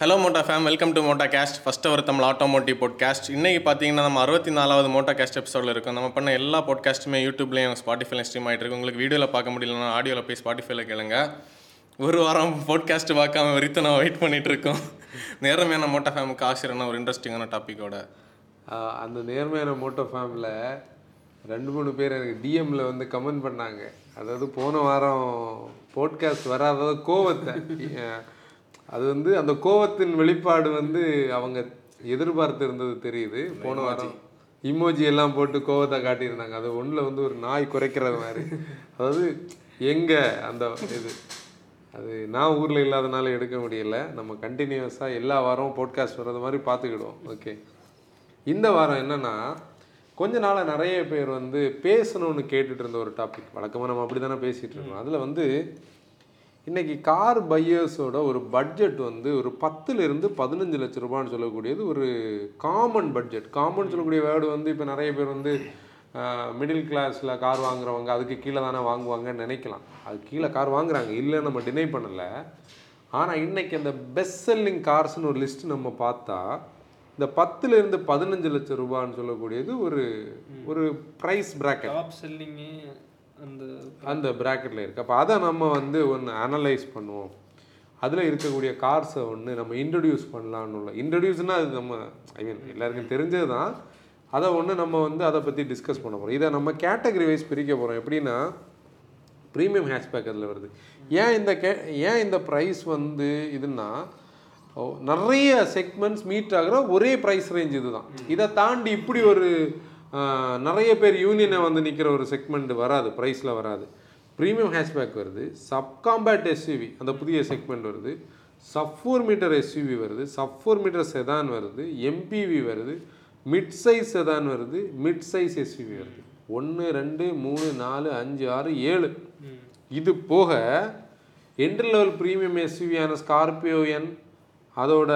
Hello motor fame welcome to motor cast first our Tamil automotive podcast இன்னைக்கு பார்த்தீங்கன்னா நம்ம அறுபத்தி நாலாவது மோட்டா கேஸ்ட் எபிசோடில் இருக்கும். நம்ம பண்ண எல்லா பாட்காஸ்ட்டுமே யூடியூப்லேயும் ஸ்பாட்டிஃபைல ஸ்ட்ரீம் ஆகிட்டு இருக்கு. உங்களுக்கு வீடியோவில் பார்க்க முடியலன்னா ஆடியோவில் போய் ஸ்பாட்டிஃபைல கேளுங்க. ஒரு வாரம் பாட்காஸ்ட் பார்க்காம வரித்து நான் வெயிட் பண்ணிட்டு இருக்கோம். நேர்மையான மோட்டா ஃபேமுக்கு ஆசிரியர்னா ஒரு இன்ட்ரெஸ்டிங்கான டாப்பிக்கோட அந்த நேர்மையான மோட்டோ ஃபேமில் ரெண்டு மூணு பேர் எனக்கு டிஎம்ல வந்து கமெண்ட் பண்ணாங்க. அதாவது போன வாரம் போட்காஸ்ட் வராத கோவத்தை. அது வந்து அந்த கோவத்தின் வெளிப்பாடு வந்து அவங்க எதிர்பார்த்து இருந்தது தெரியுது. போன வாரம் இமோஜி எல்லாம் போட்டு கோவத்தை காட்டியிருந்தாங்க. அது ஒன்றில் வந்து ஒரு நாய் குறைக்கிறது மாதிரி. அதாவது எங்கே அந்த இது? அது நான் ஊரில் இல்லாதனால எடுக்க முடியல. நம்ம கண்டினியூஸாக எல்லா வாரமும் போட்காஸ்ட் வர்றது மாதிரி பார்த்துக்கிடுவோம். ஓகே இந்த வாரம் என்னன்னா கொஞ்ச நாளாக நிறைய பேர் வந்து பேசணும்னு கேட்டுட்டு இருந்த ஒரு டாபிக் வழக்கமாக நம்ம அப்படி தானே பேசிகிட்டு இருக்கோம் அதில் வந்து இன்னைக்கு கார் பையர்ஸோட ஒரு பட்ஜெட் வந்து ஒரு பத்துலேருந்து பதினஞ்சு லட்ச ரூபான்னு சொல்லக்கூடியது ஒரு காமன் பட்ஜெட் காமன் சொல்லக்கூடிய வேர்டு வந்து இப்போ நிறைய பேர் வந்து மிடில் கிளாஸில் கார் வாங்குறவங்க அதுக்கு கீழே தானே வாங்குவாங்கன்னு நினைக்கலாம். அது கீழே கார் வாங்குறாங்க. இல்லை நம்ம டினை பண்ணலை. ஆனால் இன்னைக்கு அந்த பெஸ்ட் செல்லிங் கார்ஸ்னு ஒரு லிஸ்ட் நம்ம பார்த்தா இந்த பத்துல இருந்து பதினஞ்சு லட்சம் ரூபான்னு சொல்லக்கூடியது ஒரு ஒரு ப்ரைஸ் பிராக்கெட் டாப் செல்லிங்கு அந்த அந்த ப்ராக்கெட்டில் இருக்குது அப்போ அதை நம்ம வந்து ஒன்று அனலைஸ் பண்ணுவோம். அதில் இருக்கக்கூடிய கார்ஸை ஒன்று நம்ம இன்ட்ரடியூஸ் பண்ணலான்னு உள்ள இன்ட்ரடியூஸ்னால் அது நம்ம ஐ மீன் எல்லாருக்கும் தெரிஞ்சது தான் அதை ஒன்று நம்ம வந்து அதை பற்றி டிஸ்கஸ் பண்ண போகிறோம் இதை நம்ம கேட்டகரி வைஸ் பிரிக்க போகிறோம் எப்படின்னா ப்ரீமியம் ஹேஷ்பேக் அதில் வருது. ஏன் இந்த கே ஏன் இந்த ப்ரைஸ் வந்து இதுன்னா நிறைய செக்மெண்ட்ஸ் மீட் ஆகிற ஒரே ப்ரைஸ் ரேஞ்ச் இதுதான். இதை தாண்டி இப்படி ஒரு நிறைய பேர் யூனியனை வந்து நிற்கிற ஒரு செக்மெண்ட் வராது ப்ரைஸில் வராது. ப்ரீமியம் ஹேஷ்பேக் வருது சப்காம்பேட் எஸ்யூவி அந்த புதிய செக்மெண்ட் வருது. சப் ஃபோர் மீட்டர் எஸ்யூவி வருது சப் ஃபோர் மீட்டர் செதான் வருது எம்பிவி வருது மிட் சைஸ் செதான் வருது மிட் சைஸ் எஸ்யூவி வருது. ஒன்று ரெண்டு மூணு நாலு அஞ்சு ஆறு ஏழு. இது போக என்ட்ரி லெவல் ப்ரீமியம் எஸ்யூவியான ஸ்கார்பியோ என் அதோட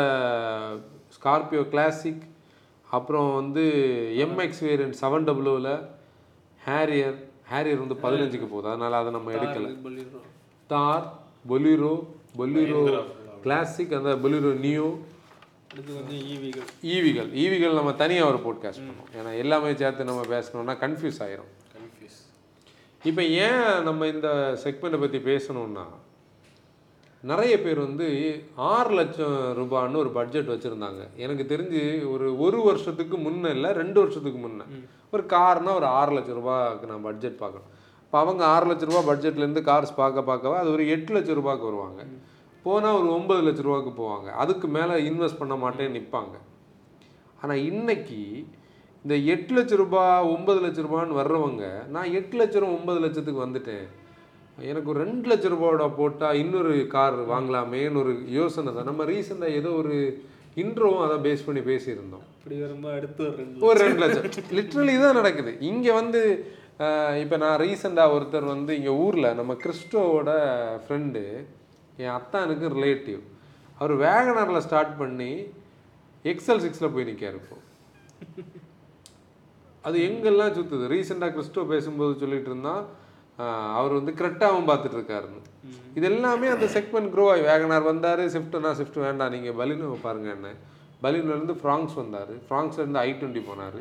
ஸ்கார்பியோ கிளாசிக் அப்புறம் வந்து எம்எக்ஸ் வேரியன்ட் செவன் டபுள்யூவில் ஹேரியர் ஹேரியர் வந்து பதினஞ்சுக்கு போகுது. அதனால் அதை நம்ம எடுக்கலை. தார் பொலிரோ பொலிரோ கிளாசிக் அந்த பொலிரோ நியூ அடுத்து வந்து ஈவிகள் ஈவிகள் ஈவிகள் நம்ம தனியாக ஒரு போட்காஸ்ட் பண்ணோம். ஏன்னா எல்லாமே சேர்த்து நம்ம பேசணும்னா கன்ஃபியூஸ் ஆயிரும். கன்ஃபியூஸ் இப்போ ஏன் நம்ம இந்த செக்மெண்ட்டை பற்றி பேசணும்னா நிறைய பேர் வந்து ஆறு லட்சம் ரூபான்னு ஒரு பட்ஜெட் வச்சுருந்தாங்க. எனக்கு தெரிஞ்சு ஒரு ஒரு வருஷத்துக்கு முன்ன இல்லை ரெண்டு வருஷத்துக்கு முன்ன. ஒரு கார்னா ஒரு ஆறு லட்சம் ரூபாய்க்கு நான் பட்ஜெட் பார்க்கணும். இப்போ அவங்க ஆறு லட்ச ரூபா பட்ஜெட்லேருந்து கார்ஸ் பார்க்க பார்க்கவா அது ஒரு எட்டு லட்ச ரூபாய்க்கு வருவாங்க. போனால் ஒரு ஒன்பது லட்ச ரூபாய்க்கு போவாங்க. அதுக்கு மேலே இன்வெஸ்ட் பண்ண மாட்டேன்னு நிற்பாங்க ஆனால் இன்னைக்கு இந்த எட்டு லட்ச ரூபாய் ஒன்பது லட்ச ரூபான்னு வர்றவங்க நான் எட்டு லட்சம் ஒன்பது லட்சத்துக்கு வந்துட்டேன். எனக்கு ஒரு ரெண்டு லட்ச ரூபாயோட போட்டால் இன்னொரு கார் வாங்கலாமேன்னு ஒரு யோசனை தான். நம்ம ரீசெண்டாக ஏதோ ஒரு இன்ட்ரோவும் அதை பேஸ் பண்ணி பேசியிருந்தோம். இப்படி வரும்போது அடுத்து ஒரு ரெண்டு ஒரு ரெண்டு லட்சம். லிட்ரலி தான் நடக்குது. இங்கே வந்து இப்போ நான் ரீசெண்டாக ஒருத்தர் வந்து இங்கே ஊரில் நம்ம கிறிஸ்டோவோட ஃப்ரெண்டு என் அத்தானுக்கு ரிலேட்டிவ் அவர் வேகனரில் ஸ்டார்ட் பண்ணி எக்ஸல் சிக்ஸில் போய் நிற்காரு இப்போ. அது எங்கெல்லாம் சுற்றுது ரீசெண்டாக கிறிஸ்டோ பேசும்போது சொல்லிட்டு இருந்தான் அவர் வந்து கிரெட்டாவும் பார்த்துட்டு இருக்காருன்னு இது எல்லாமே அந்த செக்மெண்ட் க்ரோ ஆகி வேகனார் வந்தார் ஸ்விஃப்ட்னா ஸ்விஃப்ட் வேண்டாம் நீங்கள் பலினோ பாருங்க என்ன. பலினோலேருந்து ஃப்ராங்ஸ் வந்தார். ஃப்ராங்ஸ்லேருந்து ஐ டுவெண்ட்டி போனார்.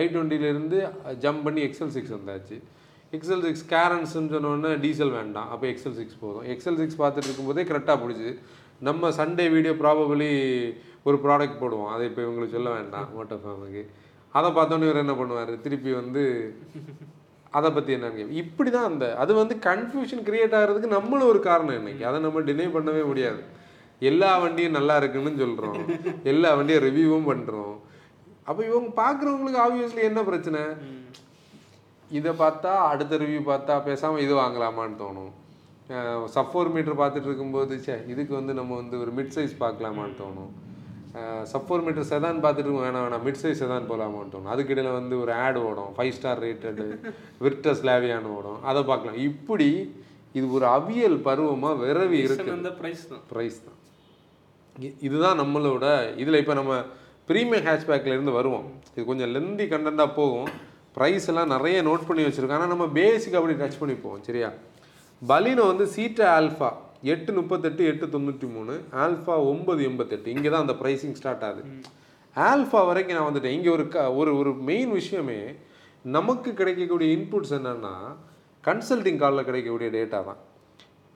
ஐ டுவெண்ட்டிலேருந்து ஜம்ப் பண்ணி எக்ஸல் சிக்ஸ் வந்தாச்சு. எக்ஸல் சிக்ஸ் கேரன்ஸ்னு சொன்னோன்னே டீசல் வேண்டாம். அப்போ எக்ஸல் சிக்ஸ் போதும். எக்ஸல் சிக்ஸ் பார்த்துட்டு இருக்கும்போதே கரெக்டாக பிடிச்சி நம்ம சண்டே வீடியோ ப்ராபபிளி ஒரு ப்ராடக்ட் போடுவோம். அதை இப்போ இவங்களுக்கு சொல்ல வேண்டாம். மோட்டோ ஃபேமுக்கு அதை பார்த்தோன்னே இவர் என்ன பண்ணுவார்? திருப்பி வந்து அதை பற்றி என்னன்னு இப்படி தான் அந்த அது வந்து கன்ஃபியூஷன் கிரியேட் ஆகிறதுக்கு நம்மளும் ஒரு காரணம் இன்னைக்கு. அதை நம்ம டினை பண்ணவே முடியாது. எல்லா வண்டியும் நல்லா இருக்குன்னு சொல்கிறோம் எல்லா வண்டியும் ரிவ்யூவும் பண்ணுறோம் அப்போ இவங்க பார்க்குறவங்களுக்கு ஆப்வியஸ்லி என்ன பிரச்சனை? இதை பார்த்தா அடுத்த ரிவ்யூ பார்த்தா பேசாமல் இது வாங்கலாமான்னு தோணும். சஃபோர் மீட்டர் பார்த்துட்டு இருக்கும்போது சே இதுக்கு வந்து நம்ம வந்து ஒரு மிட் சைஸ் பார்க்கலாமான்னு தோணும். சஃபோர் மீட்டர் செதான் பார்த்துட்டு வேணாம் வேணாம். மிட் சைஸ் செதான் போகலாமான்னு தோணும். அதுக்கிடையில் வந்து ஒரு ஆட் ஓடும். ஃபைவ் ஸ்டார் ரேட்டடு விர்டஸ் லேவியான்னு ஓடும். அதை பார்க்கலாம். இப்படி இது ஒரு அவியல் பருவமாக விரவி இருக்கு. ப்ரைஸ் தான். ப்ரைஸ் தான். இதுதான் நம்மளோட இதில் இப்போ நம்ம ப்ரீமியம் ஹேஷ்பேக்கில் இருந்து வருவோம். இது கொஞ்சம் லெந்தி கண்டென்ட்டாக போகும். ப்ரைஸ் எல்லாம் நிறைய நோட் பண்ணி வச்சுருக்கோம் ஆனால் நம்ம பேசிக் அப்படி டச் பண்ணி போவோம் சரியா? பலினோ வந்து சீட்டா ஆல்ஃபா எட்டு முப்பத்தெட்டு எட்டு தொண்ணூற்றி மூணு ஆல்ஃபா ஒன்பது எண்பத்தெட்டு. இங்கே தான் அந்த ப்ரைசிங் ஸ்டார்ட் ஆகுது. ஆல்ஃபா வரைக்கும் நான் வந்துட்டேன். இங்கே ஒரு க ஒரு ஒரு மெயின் விஷயமே நமக்கு கிடைக்கக்கூடிய இன்புட்ஸ் என்னன்னா கன்சல்டிங் காலில் கிடைக்கக்கூடிய டேட்டா தான்.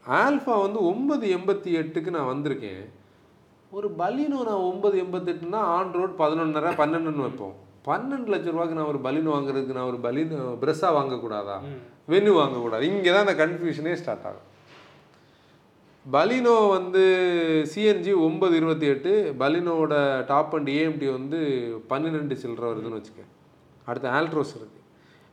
ஆல்ஃபா வந்து ஒன்பது எண்பத்தி எட்டுக்கு நான் வந்திருக்கேன். ஒரு பலினோ நான் ஒன்பது எண்பத்தெட்டுனா ஆன் ரோட் பதினொன்னரை பன்னெண்டுன்னு வைப்போம். பன்னெண்டு லட்ச ரூபாய்க்கு நான் ஒரு பலினோ வாங்குறதுக்கு நான் ஒரு பலினோ பிரஸ்ஸா வாங்கக்கூடாதா? வெனு வாங்கக்கூடாது. இங்கே தான் அந்த கன்ஃபியூஷனே ஸ்டார்ட் ஆகும் பலினோ வந்து சிஎன்ஜி ஒன்பது இருபத்தி எட்டு பலினோவோட டாப் அண்ட் ஏஎம்டி வந்து பன்னிரெண்டு சில்லற வருதுன்னு வச்சுக்க அடுத்து ஆல்ட்ரோஸ் இருக்குது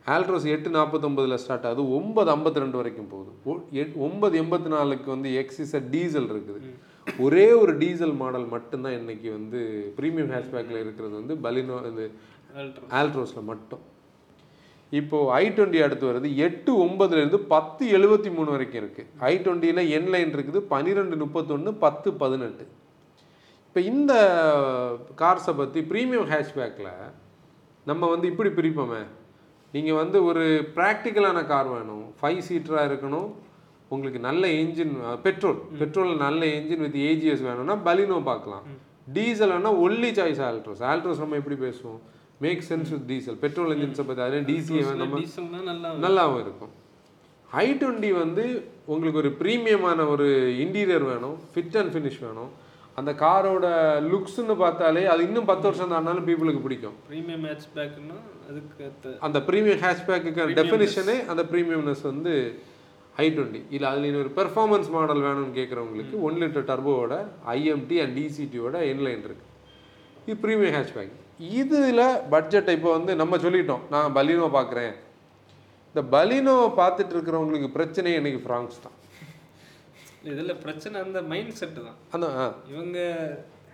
ஆல்ட்ரோஸ் எட்டு நாற்பத்தொம்பதில் ஸ்டார்ட் ஆகுது. ஒன்பது ஐம்பத்தி ரெண்டு வரைக்கும் போகுது. ஒ- எட்- ஒன்பது எண்பத்தி நாலுக்கு வந்து எக்ஸிஸர் டீசல் இருக்குது. ஒரே ஒரு டீசல் மாடல் மட்டும்தான் இன்னைக்கு வந்து ப்ரீமியம் ஹேஷ்பேக்கில் இருக்கிறது வந்து பலினோ Ultra. ஆல்ட்ரோஸில் மட்டும். இப்போ ஐ டுவெண்ட்டி அடுத்து வருது. எட்டு ஒன்பதுலேருந்து பத்து எழுபத்தி மூணு வரைக்கும் இருக்குது ஐ டுவெண்ட்டியில் என் லைன் இருக்குது. பன்னிரெண்டு முப்பத்தொன்று பத்து பதினெட்டு. இப்போ இந்த கார்ஸை பற்றி ப்ரீமியம் ஹேஷ்பேக்கில் நம்ம வந்து இப்படி பிரிப்போமே. நீங்கள் வந்து ஒரு ப்ராக்டிக்கலான கார் வேணும். ஃபைவ் சீட்டராக இருக்கணும். உங்களுக்கு நல்ல என்ஜின் பெட்ரோல் பெட்ரோலில் நல்ல என்ஜின் வித் ஏஜிஎஸ் வேணும்னா பலினோ பார்க்கலாம். டீசல் வேணால் ஒல்லி சாய்ஸ் ஆல்ட்ரோஸ் ஆல்ட்ரோஸ் நம்ம எப்படி பேசுவோம்? Make sense with diesel petrol என்ஜின்ஸை பற்றி அதே டிசிஏ நம்ம நல்லாவும் இருக்கும். ஐ டுவெண்ட்டி வந்து உங்களுக்கு ஒரு ப்ரீமியமான ஒரு இன்டீரியர் வேணும். ஃபிட் அண்ட் ஃபினிஷ் வேணும். அந்த காரோட லுக்ஸ்னு பார்த்தாலே அது இன்னும் பத்து வருஷம் தாண்டாலும் பீப்புளுக்கு பிடிக்கும். ப்ரீமியம் மேட்ச் பேக்னா அதுக்கு அந்த ப்ரீமியம் ஹேஷ்பேக்குக்கான டெஃபினிஷனே அந்த ப்ரீமியம்னஸ் வந்து ஐ டுவெண்ட்டி இல்லை அதில் இன்னொரு பெர்ஃபார்மன்ஸ் மாடல் வேணும்னு கேட்குறவங்களுக்கு ஒன் லிட்டர் டர்போவோட ஐஎம்டி அண்ட் டிசிடியோட இன்லைன் இருக்கு. இது ப்ரீமியம் ஹேஷ்பேக் இதில் பட்ஜெட்டை இப்போ வந்து நம்ம சொல்லிட்டோம். நான் பலினோ பார்க்குறேன். இந்த பலினோ பார்த்துட்டு இருக்கிறவங்களுக்கு பிரச்சனையே இன்னைக்கு ஃப்ராங்ஸ் தான். இதுல பிரச்சனை அந்த மைண்ட் செட் தான். அந்த ஆ. இவங்க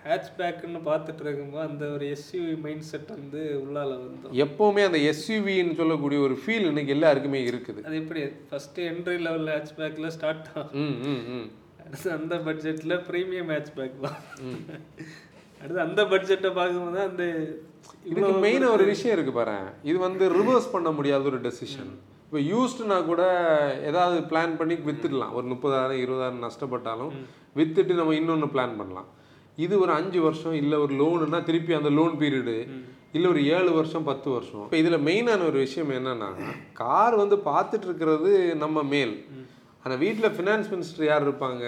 ஹேட்ச் பேக்குன்னு பார்த்துட்டு இருக்கும்போது அந்த ஒரு எஸ்யூவி மைண்ட் செட் வந்து உள்ளால வந்தோம். எப்போவுமே அந்த எஸ்யூவின்னு சொல்லக்கூடிய ஒரு ஃபீல் இன்னைக்கு எல்லாருக்குமே இருக்குது. அது எப்படி? ஃபர்ஸ்ட் என்ட்ரி லெவல் ஹேட்ச் பேக்ல ஸ்டார்ட் ஆகும். அந்த பட்ஜெட்ல ப்ரீமியம் ஹேட்ச் பேக் தான். அடுத்து அந்த பட்ஜெட்டை பார்க்கும்போது அந்த இதுக்கு மெயினாக ஒரு விஷயம் இருக்கு பாரு. இது வந்து ரிவர்ஸ் பண்ண முடியாத ஒரு டெசிஷன் இப்போ யூஸ்டுனா கூட ஏதாவது பிளான் பண்ணி வித்துடலாம். ஒரு முப்பதாயிரம் இருபதாயிரம் நஷ்டப்பட்டாலும் வித்துட்டு நம்ம இன்னொன்று பிளான் பண்ணலாம். இது ஒரு அஞ்சு வருஷம் இல்லை ஒரு லோனுனா திருப்பி அந்த லோன் பீரியடு இல்லை ஒரு ஏழு வருஷம் பத்து வருஷம். இப்போ இதில் மெயினான ஒரு விஷயம் என்னன்னா கார் வந்து பார்த்துட்டு இருக்கிறது நம்ம மேல். ஆனால் வீட்டில் ஃபினான்ஸ் மினிஸ்டர் யார் இருப்பாங்க?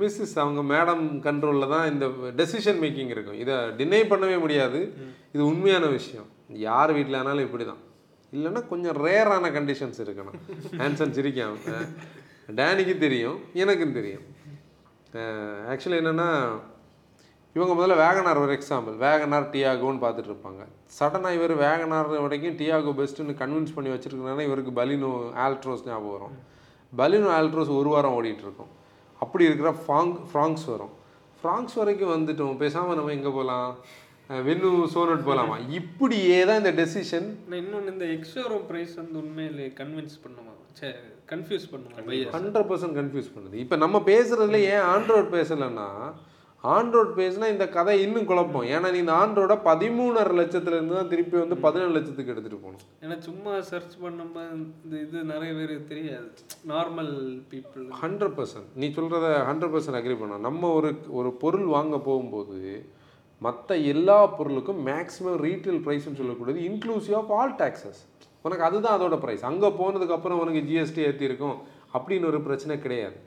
மிஸ்ஸஸ் அவங்க மேடம் கண்ட்ரோலில் தான் இந்த டெசிஷன் மேக்கிங் இருக்கும். இதை டினை பண்ணவே முடியாது. இது உண்மையான விஷயம். யார் வீட்டில் ஆனாலும் இப்படி தான் இல்லைன்னா கொஞ்சம் ரேரான கண்டிஷன்ஸ் இருக்கணும். ஹேன்சன் சிரிக்காம. டேனிக்கு தெரியும் எனக்கும் தெரியும். ஆக்சுவலி என்னென்னா இவங்க முதல்ல வேகனார் ஒரு எக்ஸாம்பிள் வேகனார் டியாகோன்னு பார்த்துட்டு இருப்பாங்க. சடனாக இவர் வேகனார் வரைக்கும் டியாகோ பெஸ்ட்டுன்னு கன்வின்ஸ் பண்ணி வச்சிருக்கனால இவருக்கு பலினோ ஆல்ட்ரோஸ் ஞாபகம் வரும். பலினோ ஆல்ட்ரோஸ் ஒரு வாரம் ஓடிட்டு இருக்கும். அப்படி இருக்கிற ஃபாங் ஃப்ராங்ஸ் வரும். ஃப்ராங்ஸ் வரைக்கும் வந்துட்டோம். பேசாமல் நம்ம எங்கே போகலாம் வென்னு சோனட் போகலாமா இப்படியே தான் இந்த டெசிஷன் நான் இன்னொன்று இந்த எக்ஸோரூம் ப்ரைஸ் வந்து உண்மையிலே கன்வின்ஸ் பண்ணுமா? சே கன்ஃபியூஸ் பண்ணுமா? ஹண்ட்ரட் பர்சன்ட் கன்ஃபியூஸ் பண்ணுது. இப்போ நம்ம பேசுறதுல ஏன் ஆண்ட்ராய்ட் பேசலைன்னா ஆண்ட்ராய்ட் பேசினா இந்த கதை இன்னும் குழப்பம். ஏன்னா நீ இந்த ஆண்ட்ராய்டை பதிமூணரை லட்சத்துல இருந்து தான் திருப்பி வந்து பதினேழு லட்சத்துக்கு எடுத்துட்டு போகணும். ஏன்னா சும்மா சர்ச் பண்ணும்போது இந்த இது நிறைய பேருக்கு தெரியாது. நார்மல் பீப்புள் ஹண்ட்ரட் பர்சன்ட் நீ சொல்கிறத ஹண்ட்ரட் பர்சன்ட் அக்ரி பண்ண. நம்ம ஒரு ஒரு பொருள் வாங்க போகும்போது மற்ற எல்லா பொருளுக்கும் மேக்ஸிமம் ரீட்டைல் ப்ரைஸ்னு சொல்லக்கூடியது இன்க்ளூசிவ் ஆஃப் ஆல் taxes. உனக்கு அதுதான் அதோட ப்ரைஸ் அங்கே போனதுக்கப்புறம் உனக்கு ஜிஎஸ்டி ஏற்றிருக்கும் அப்படின்னு ஒரு பிரச்சனை கிடையாது.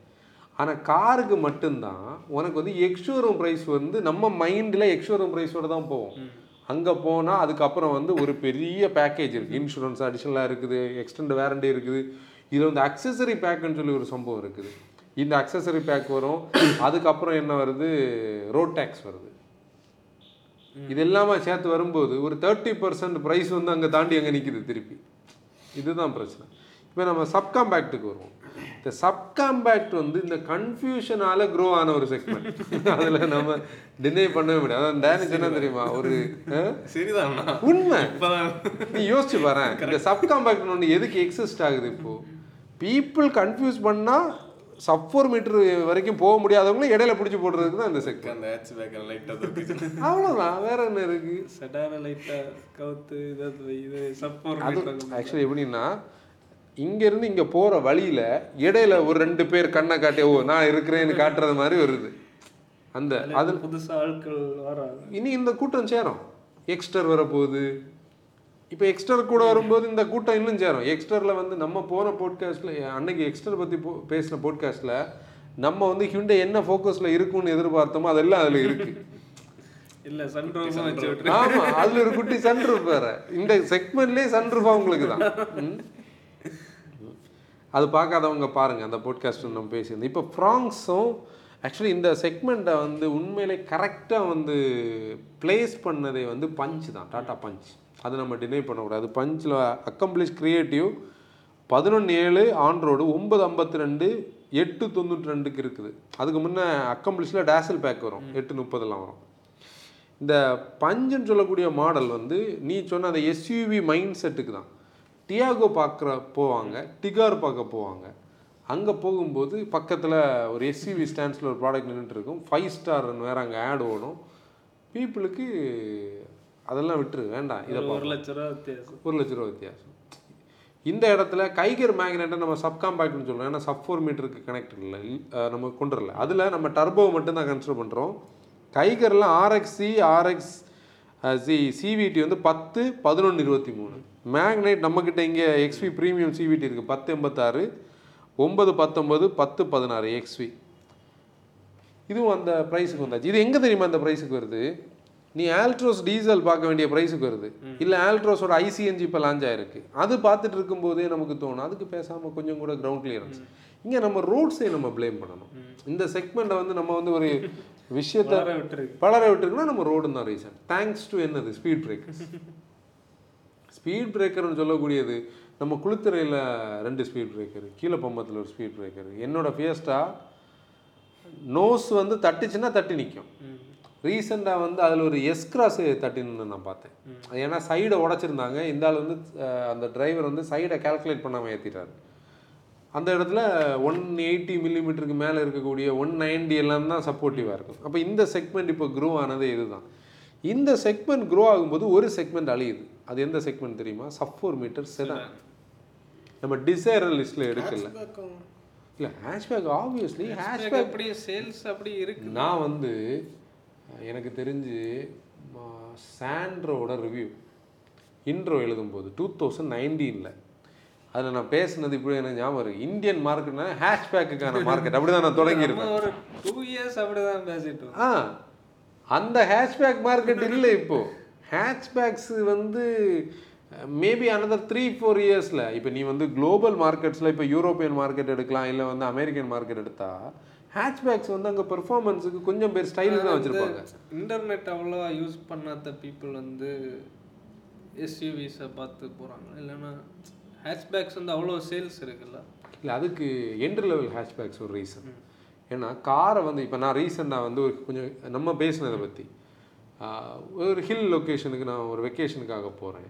ஆனால் காருக்கு மட்டும்தான் உனக்கு வந்து எக்ஷோரூம் ப்ரைஸ் வந்து நம்ம மைண்டில் எக்ஷோரூம் ப்ரைஸோட தான் போவோம் அங்கே போனால் அதுக்கப்புறம் வந்து ஒரு பெரிய பேக்கேஜ் இருக்குது இன்சூரன்ஸ் அடிஷனலாக இருக்குது எக்ஸ்டெண்ட் வாரண்டி இருக்குது. இதில் வந்து அக்சசரி பேக்குன்னு சொல்லி ஒரு சம்பவம் இருக்குது. இந்த அக்சசரி பேக் வரும். அதுக்கப்புறம் என்ன வருது? ரோட் டேக்ஸ் வருது. இது எல்லாமே சேர்த்து வரும்போது ஒரு தேர்ட்டி பர்சன்ட் ப்ரைஸ் வந்து அங்கே தாண்டி அங்கே நிற்கிது திருப்பி. இதுதான் பிரச்சனை. இப்போ நம்ம சப்காம்பேக்ட்டுக்கு வருவோம். இந்த சப்காம்பேக்ட் வந்து இந்த கன்ஃபியூஷனால க்ரோ ஆன ஒரு செக்மெண்ட் அதில் நம்ம டினை பண்ணவே முடியாது. அதான் டேனிஸ் என்ன தெரியுமா? ஒரு சரிதான் உண்மை. நீ யோசிச்சு பாரு. இந்த சப்காம்பேக்ட் ஒன்று எதுக்கு எக்ஸிஸ்ட் ஆகுது இப்போ? பீப்புள் கன்ஃபியூஸ் பண்ணா சப் ஃபோர் மீட்டர் வரைக்கும் போக முடியாதவங்களும் இடையில பிடிச்சி போடுறதுக்கு தான் இந்த செக்மெண்ட் அந்த ஹேட்ச் பேக் லைட்டாக அவ்வளோதான் வேற என்ன இருக்கு? சடான லைட்டாக கவுத்து இதை இது சப்போர்ட் அது ஆக்சுவலி எப்படின்னா இங்கேருந்து இங்கே போகிற வழியில் இடையில ஒரு ரெண்டு பேர் கண்ணை காட்டி ஓ நான் இருக்கிறேன்னு காட்டுறது மாதிரி வருது அந்த அது புதுசா ஆட்கள் வராங்க. இனி இந்த கூட்டம் சேரும். எக்ஸ்டர் வரப்போகுது. இப்போ எக்ஸ்டர் கூட வரும்போது இந்த கூட்டம் இன்னும் சேரும். எக்ஸ்டரில் வந்து நம்ம போன போட்காஸ்ட்டில் அன்னைக்கு எக்ஸ்டர் பற்றி போ பேசின போட்காஸ்ட்டில் நம்ம வந்து ஹிண்டை என்ன ஃபோக்கஸில் இருக்கும்னு எதிர்பார்த்தோமோ அதெல்லாம் அதில் இருக்குது இல்ல சன்ரோஸ் வச்சு விட்டு ஆமா அதுல ஒரு குட்டி சன்ரூஃப் வேற. இந்த செக்மெண்ட்லயே சன்ரூஃப் உங்களுக்கு தான். அது பார்க்காதவங்க பாருங்க அந்த போட்காஸ்ட் நம்ம பேசியிருந்தோம். இப்போ ஃப்ராங்ஸும் ஆக்சுவலி இந்த செக்மெண்ட்டை வந்து உண்மையிலே கரெக்டாக வந்து பிளேஸ் பண்ணதே வந்து பஞ்ச் தான் டாடா பஞ்ச் அது நம்ம டினை பண்ணக்கூடாது. பஞ்சில் அக்கம்ப்ளிஷ் கிரியேட்டிவ் பதினொன்று ஏழு ஆன் ரோடு ஒன்பது ஐம்பத்தி ரெண்டு எட்டு தொண்ணூற்றி ரெண்டுக்கு இருக்குது. அதுக்கு முன்னே அக்கம்ப்ளிஷில் டேசல் பேக் வரும் எட்டு முப்பதெல்லாம் வரும். இந்த பஞ்சுன்னு சொல்லக்கூடிய மாடல் வந்து நீ சொன்ன அந்த எஸ்யூவி மைண்ட் செட்டுக்கு தான். டியாகோ பார்க்குற போவாங்க டிகார் பார்க்க போவாங்க. அங்கே போகும்போது பக்கத்தில் ஒரு எஸ்யூவி ஸ்டாண்ட்ஸில் ஒரு ப்ராடக்ட் நின்றுட்டு இருக்கும் ஃபைவ் ஸ்டார் வேறு அங்கே ஆட் ஓடும். பீப்புளுக்கு அதெல்லாம் விட்டுரு வேண்டாம் இதை ஒரு லட்ச ரூபா வித்தியாசம். ஒரு லட்ச ரூபா வித்தியாசம். இந்த இடத்துல கைகர் மேக்னெட்டை நம்ம சப்காம்பேக்ட்னு சொல்கிறோம் ஏன்னா சப் ஃபோர் மீட்டருக்கு கனெக்ட் இல்லை நம்ம கொண்டு வரல. அதில் நம்ம டர்போ மட்டும்தான் கன்சிடர் பண்ணுறோம் கைகரில் ஆர்எக்ஸி ஆர்எக்ஸ் சி சிவிடி வந்து பத்து பதினொன்று இருபத்தி மூணு. மேக்னைட் நம்மக்கிட்ட இங்கே எக்ஸ்வி ப்ரீமியம் சிவிடி இருக்குது பத்து எண்பத்தாறு ஒன்பது பத்தொம்பது பத்து பதினாறு எக்ஸ்வி இதுவும் அந்த ப்ரைஸுக்கு வந்தாச்சு. இது எங்கே தெரியுமா அந்த ப்ரைஸுக்கு வருது? நீ ஆல்ட்ரோஸ் டீசல் பார்க்க வேண்டிய ப்ரைஸுக்கு வருது. இல்லை ஆல்ட்ரோஸோட ஐசிஎன்ஜி இப்போ லான்ச் ஆயிருக்கு. அது பார்த்துட்டு இருக்கும்போதே நமக்கு தோணும். அதுக்கு பேசாமல் கொஞ்சம் கூட கிரவுண்ட் கிளியரன்ஸ் இங்கே நம்ம ரோட்ஸை நம்ம ப்ளேம் பண்ணணும். இந்த செக்மெண்ட்டை வந்து நம்ம வந்து ஒரு விஷயத்தை பலர விட்டுருக்குன்னா நம்ம ரோடு தான் ரீசன் தேங்க்ஸ் டு என்னது? ஸ்பீட் பிரேக்கர்ஸ் ஸ்பீட் பிரேக்கர்னு சொல்லக்கூடியது நம்ம குளித்துறையில் ரெண்டு ஸ்பீட் பிரேக்கர் கீழே பம்பத்தில் ஒரு ஸ்பீட் பிரேக்கர் என்னோட ஃபியஸ்டா நோஸ் வந்து தட்டுச்சுன்னா தட்டி நிற்கும் ரீசெண்டாக வந்து அதில் ஒரு எஸ் கிராஸ் நான் பார்த்தேன். ஏன்னா சைடை உடச்சிருந்தாங்க. இந்த ஆள் வந்து அந்த டிரைவர் வந்து சைடை கால்குலேட் பண்ணாமல் ஏற்றிட்டார் அந்த இடத்துல ஒன் எயிட்டி மில்லிமீட்டருக்கு மேலே இருக்கக்கூடிய ஒன் நைன்டி எல்லாம் தான் சப்போர்ட்டிவாக இருக்கும். அப்போ இந்த செக்மெண்ட் இப்போ க்ரோ ஆனதே இதுதான். இந்த செக்மெண்ட் க்ரோ ஆகும்போது ஒரு செக்மெண்ட் அழியுது. அது எந்த செக்மெண்ட் தெரியுமா? Sub four metre sedan. நம்ம டிசைர் லிஸ்ட்டில் எடுக்கல. இல்லை ஹேஷ்பேக் ஆப்வியஸ்லி ஹேஷ்பேக் அப்படி சேல்ஸ் அப்படி இருக்கு. நான் வந்து எனக்கு தெரிஞ்சு சாண்ட்ரோட ரிவ்யூ இன்ட்ரோ எழுதும்போது டூ தௌசண்ட் நைன்டீனில் அதில் நான் பேசுனது இப்படி எனக்கு ஞாபகம் இருக்கு இந்தியன் மார்க்கெட்னா ஹேஷ்பேக்குக்கான மார்க்கெட் அப்படி தான் நான் தொடங்கியிருப்பேன். நம்ம ஒரு டூ இயர்ஸ் அப்படிதான் பேசிட்டு இருக்கோம். ஆ அந்த ஹேஷ்பேக் மார்க்கெட் இல்லை இப்போ. ஹேஷ்பேக்ஸ் வந்து மேபி அனதர் த்ரீ ஃபோர் இயர்ஸில் இப்போ நீ வந்து குளோபல் மார்க்கெட்ஸில் இப்போ யூரோப்பியன் மார்க்கெட் எடுக்கலாம் இல்லை வந்து அமெரிக்கன் மார்க்கெட் எடுத்தா ஹேட்ச்பேக்ஸ் வந்து அங்கே பெர்ஃபார்மன்ஸுக்கு கொஞ்சம் பேர் ஸ்டைல் தான் வச்சுருப்பாங்க. இன்டர்நெட் அவ்வளோவா யூஸ் பண்ணாத பீப்புள் வந்து எஸ்யூவிஸை பார்த்து போகிறாங்க இல்லைன்னா ஹேட்ச்பேக்ஸ் வந்து அவ்வளோ சேல்ஸ் இருக்குல்ல. இல்லை அதுக்கு என்ட்ரி லெவல் ஹேட்ச்பேக்ஸ் ஒரு ரீசன் ஏன்னா காரை வந்து இப்போ நான் ரீசெண்டாக வந்து ஒரு கொஞ்சம் நம்ம பேசினதை பற்றி ஒரு ஹில் லொக்கேஷனுக்கு நான் ஒரு வெக்கேஷனுக்காக போகிறேன்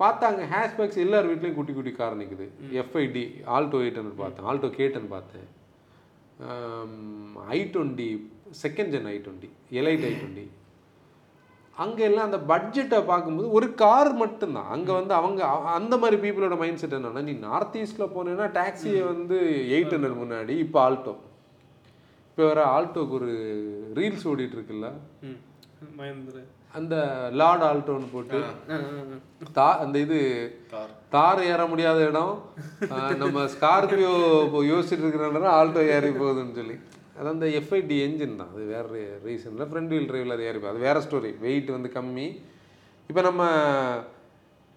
பார்த்தாங்க ஹேஷ்பேக்ஸ் எல்லார் வீட்லேயும் குட்டி குட்டி கார் நிற்குது எஃப்ஐடி ஆல்டோ எயிட் ஹண்ட்ரட் பார்த்தேன். ஆல்டோ கேட்டன் பார்த்தேன். I twenty second gen i twenty Elite i twenty அங்கே எல்லாம் அந்த பட்ஜெட்டை பார்க்கும்போது ஒரு கார் மட்டும்தான். அங்கே வந்து அவங்க அந்த மாதிரி பீப்புளோட மைண்ட் செட் என்னன்னா நீ நார்த் ஈஸ்டில் போனேன்னா டாக்ஸியை வந்து எயிட் ஹண்ட்ரட் முன்னாடி இப்போ ஆல்டோ இப்போ வேற ஆல்டோக்கு ஒரு ரீல்ஸ் ஓடிட்டு இருக்குல்ல? ம். மகேந்திர அந்த லார்ட் ஆல்டோன்னு போட்டு தா அந்த இது தார் ஏற முடியாத இடம். நம்ம ஸ்கார்பியோ இப்போ யோசிச்சுட்டு இருக்கிறனால ஆல்டோ ஏறி போகுதுன்னு சொல்லி. அது அந்த எஃப்ஐடி என்ஜின் தான். அது வேற ரீசனில் ஃப்ரண்ட் வீல் டிரைவில் அது ஏறி போகுது. அது வேற ஸ்டோரி வெயிட் வந்து கம்மி. இப்போ நம்ம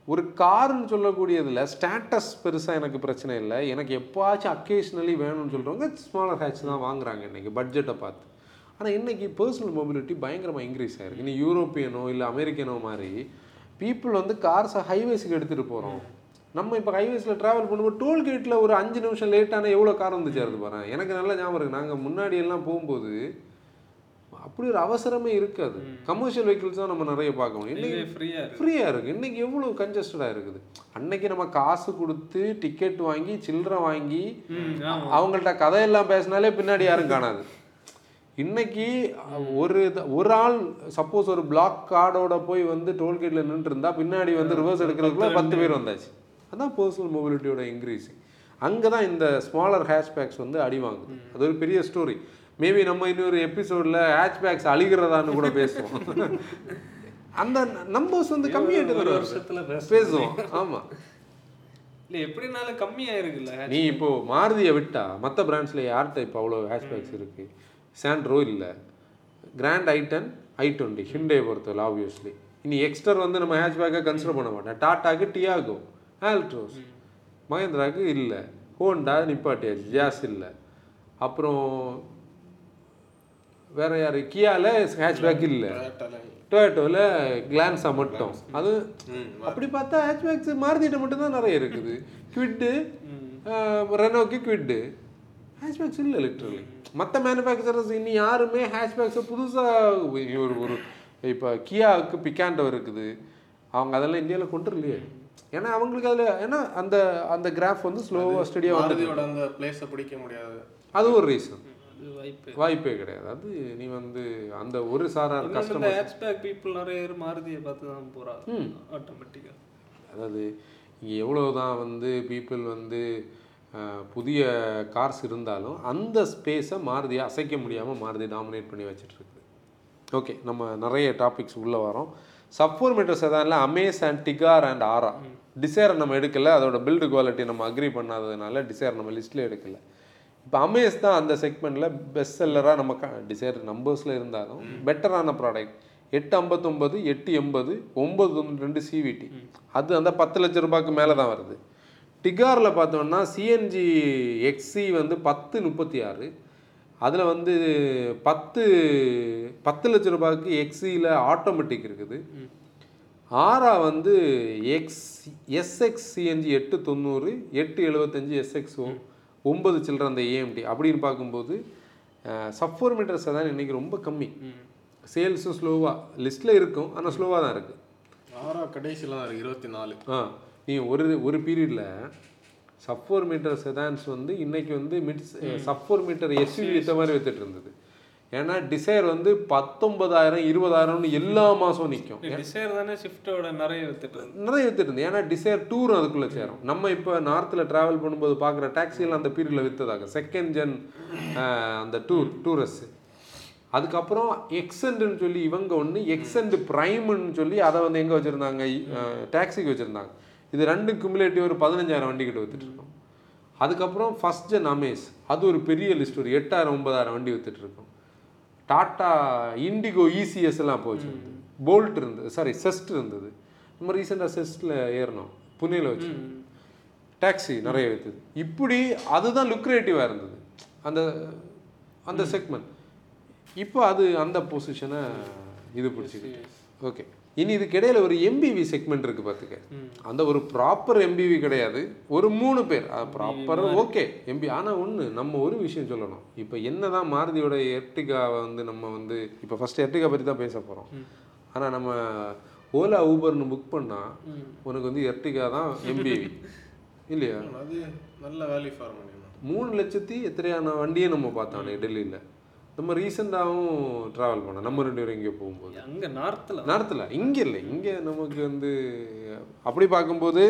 ஒரு காருன்னு சொல்லக்கூடியதில் ஸ்டேட்டஸ் பெருசாக எனக்கு பிரச்சனை இல்லை. எனக்கு எப்போவாச்சும் அக்கேஷ்னலி வேணும்னு சொல்கிறவங்க ஸ்மாலர் ஹேட்ச் தான் வாங்குறாங்க இன்னைக்கு. பட்ஜெட்டை பார்த்து. ஆனால் இன்னைக்கு பர்சனல் மொபிலிட்டி பயங்கரமாக இன்க்ரீஸ் ஆயிருக்கு. இனி யூரோப்பியனோ இல்லை அமெரிக்கனோ மாதிரி பீப்புள் வந்து கார்ஸை ஹைவேஸுக்கு எடுத்துகிட்டு போகிறோம் நம்ம இப்போ ஹைவேஸில் ட்ராவல் பண்ணும்போது டோல்கேட்டில் ஒரு அஞ்சு நிமிஷம் லேட்டான எவ்வளோ கார் வந்து சேருது பாருங்க எனக்கு நல்ல ஞாபகம் இருக்குது நாங்கள் முன்னாடி எல்லாம் போகும்போது அப்படி ஒரு அவசரமே இருக்காது. கமர்ஷியல் வெஹிக்கிள்ஸ் தான் நம்ம நிறைய பார்க்கணும் இன்னைக்கு ஃப்ரீயாக இருக்கு. ஃப்ரீயாக இருக்குது இன்னைக்கு எவ்வளோ கன்ஜஸ்டடாக இருக்குது. அன்னைக்கு நம்ம காசு கொடுத்து டிக்கெட் வாங்கி சில்லறை வாங்கி அவங்கள்ட்ட கதையெல்லாம் பேசினாலே பின்னாடி யாரும் காணாது. இன்னைக்கு ஒரு ஒரு ஆள் சப்போஸ் ஒரு பிளாக் கார்டோட போய் வந்து டோல்கேட்டில் நின்று இருந்தா பின்னாடி வந்து ரிவர்ஸ் எடுக்கிறதுக்குள்ள பத்து பேர். வந்தாச்சு. அதான் பர்சனல் மொபிலிட்டியோட இன்க்ரீஸிங் அங்கே தான் இந்த ஸ்மாலர் ஹேஷ்பேக்ஸ் வந்து அடி வாங்குது. அது ஒரு பெரிய ஸ்டோரி மேபி நம்ம இன்னொரு எபிசோடில் ஹேஷ்பேக்ஸ் அழிகிறதான்னு கூட பேசுவோம். அந்த நம்பர்ஸ் வந்து கம்மியாகிட்டு வருஷத்துல பேச பேசுவோம். ஆமாம் இல்ல எப்படினாலும் கம்மியாயிருக்குல்ல நீ இப்போ மாருதியை விட்டா மற்ற பிராண்ட்ஸில் யார்கிட்ட இப்போ அவ்வளோ ஹேஷ்பேக்ஸ் இருக்கு? சாண்ட்ரோ இல்லை. Grand i ten i twenty Hyundai பொறுத்தவரை ஆப்வியஸ்லி இனி எக்ஸ்டர் வந்து நம்ம ஹேஷ்பேக்கை கன்சிடர் பண்ண மாட்டேன் டாட்டாக்கு டியாகோ ஆல்ட்ரோஸ் மகேந்திராக்கு இல்லை. ஹோண்டா நிப்பாட்டியாச்சு ஜாஸ் இல்லை. அப்புறம் வேற யார்? கியால ஹேஷ்பேக் இல்லை டொயேட்டோவில் கிளான்ஸா மட்டும். அது அப்படி பார்த்தா ஹேட்ச்பேக்ஸ் மாருதிட்ட மட்டும் தான் நிறைய இருக்குது. குவிட்டு ரெனோக்கு குவிட்டு ஹேட்ச்பேக்ஸ் இல்லை லிட்ரலி மற்ற மேனுஃபேக்சரர்ஸ் இனி யாருமே ஹேட்ச்பேக்ஸை புதுசாக ஒரு ஒரு இப்போ கியாவுக்கு பிக்காண்டோ இருக்குது. அவங்க அதெல்லாம் இந்தியாவில் கொண்டு இல்லையே ஏன்னா அவங்களுக்கு அதில் ஏன்னா அந்த அந்த கிராஃப் வந்து ஸ்லோவாக ஸ்டடியாக வந்து அந்த பிளேஸை பிடிக்க முடியாது. அது ஒரு ரீசன் அது வாய்ப்பு. வாய்ப்பே கிடையாது. அது நீ வந்து அந்த ஒரு சாரார் இந்த ஹேட்ச்பேக் பீப்புள் நிறைய பேர் மாருதியை பார்த்து தான் போறாங்க. ஆட்டோமேட்டிக்காக அதாவது இங்கே எவ்வளோ தான் வந்து பீப்புள் வந்து புதிய கார்ஸ் இருந்தாலும் அந்த ஸ்பேஸை மாருதியை அசைக்க முடியாமல் மாருதி டாமினேட் பண்ணி வச்சுட்டு இருக்குது ஓகே நம்ம நிறைய டாபிக்ஸ் உள்ளே வரோம். Sub four metre செதானில் Amaze and Tigor and Aura டிசைரை நம்ம எடுக்கல அதோட பில்டு குவாலிட்டி நம்ம அக்ரி பண்ணாததுனால டிசைர் நம்ம லிஸ்ட்டில் எடுக்கல. இப்போ அமேஸ் தான் அந்த செக்மெண்ட்டில் பெஸ்ட் செல்லராக நம்ம டிசைர் நம்பர்ஸில் இருந்தாலும் பெட்டரான ப்ராடக்ட் எட்டு ஐம்பத்தொம்பது எட்டு எண்பது ஒம்பது ரெண்டு சிவிடி அது அந்த பத்து லட்ச ரூபாய்க்கு மேலே தான் வருது. டிகாரில் பார்த்தோம்னா சிஎன்ஜி எக்ஸி வந்து பத்து முப்பத்தி ஆறு. அதில் வந்து பத்து பத்து லட்ச ரூபாய்க்கு எக்ஸியில் ஆட்டோமேட்டிக் இருக்குது. ஆரா வந்து எக்ஸ் எஸ்எக்ஸ் சிஎன்ஜி எட்டு தொண்ணூறு எட்டு எழுபத்தஞ்சு எஸ்எக்ஸ் ஒம்பது சில்லற அந்த ஏஎம்டி அப்படின்னு பார்க்கும்போது சப்ஃபோர் மீட்டர்ஸ் தான் இன்னைக்கு ரொம்ப கம்மி. சேல்ஸும் ஸ்லோவாக லிஸ்ட்டில் இருக்கும் ஆனால் ஸ்லோவாக தான் இருக்குது ஆறா கடைசியில் தான் இருக்கு இருபத்தி நாலு. ஆ. நீ ஒரு ஒரு பீரியடில் சப்ஃபோர் மீட்டர் செதான்ஸ் வந்து இன்னைக்கு வந்து மிட் சப்ஃபோர் மீட்டர் எஸ்யூவி ஏற்ற மாதிரி வித்துட்டு இருந்தது. ஏன்னா டிசைர் வந்து பத்தொன்பதாயிரம் இருபதாயிரம்னு எல்லா மாதம் நிற்கும் டிசைர் தானே ஷிஃப்ட்டோட நிறைய வித்துட்டு நிறைய வித்துட்டு இருந்தது. ஏன்னா டிசைர் டூரும் அதுக்குள்ளே சேரும். நம்ம இப்போ நார்த்தில் ட்ராவல் பண்ணும்போது பார்க்குற டாக்ஸிலாம் அந்த பீரியடில் விற்றதாக செகண்ட் ஜென் அந்த டூர் டூரஸ் அதுக்கப்புறம் எக்ஸெண்டுன்னு சொல்லி இவங்க ஒன்று எக்ஸெண்டு ப்ரைம்னு சொல்லி அதை வந்து எங்கே வச்சுருந்தாங்க? டாக்ஸிக்கு வச்சுருந்தாங்க. இது ரெண்டு குமுலேட்டிவ் ஒரு பதினஞ்சாயிரம் வண்டி கிட்ட வித்துட்டு இருக்கோம் அதுக்கப்புறம் ஃபஸ்ட் ஜென் அமேஸ் அது ஒரு பெரிய லிஸ்ட் ஒரு எட்டாயிரம் ஒன்பதாயிரம் வண்டி வித்துட்டு இருக்கோம் டாட்டா இண்டிகோ இசிஎஸ் எல்லாம் போச்சு. போல்ட் இருந்தது சாரி செஸ்ட் இருந்தது. நம்ம ரீசெண்டாக செஸ்ட்டில் ஏறினோம் புனேல வச்சு. டாக்ஸி நிறைய வித்துது. இப்படி அதுதான் லுக்ரேட்டிவாக இருந்தது. அந்த அந்த செக்மெண்ட் இப்போ அது அந்த பொசிஷனை இது பிடிச்சிக்கிட்டு. ஓகே இனி இதுக்கு இடையில ஒரு எம்பிவி செக்மெண்ட் இருக்கு பார்த்துக்க. அந்த ஒரு ப்ராப்பர் எம்பிவி கிடையாது. ஒரு மூணு பேர். ப்ராப்பர் ஓகே எம்பி ஆனால் ஒன்று நம்ம ஒரு விஷயம் சொல்லணும். இப்போ என்னதான் மாருதியோட எர்டிகாவை வந்து நம்ம வந்து இப்போ ஃபர்ஸ்ட் எர்டிகா பற்றி தான் பேச போகிறோம் ஆனால் நம்ம ஓலா ஊபர்னு புக் பண்ணால் உனக்கு வந்து எர்டிகா தான் எம்பிவி இல்லையா? அது நல்ல வேல்யூ ஃபார் மணி மூணு லட்சத்தி எத்தனையான வண்டியை நம்ம பார்த்தோம் டெல்லியில்? நம்ம ரீசெண்டாகவும் ட்ராவல் பண்ணோம். நம்ம ரெண்டு பேரும் இங்கே போகும்போது. அங்க நார்த்தில் நேரத்தில் இங்கே இல்லை. இங்கே நமக்கு வந்து அப்படி பார்க்கும்போது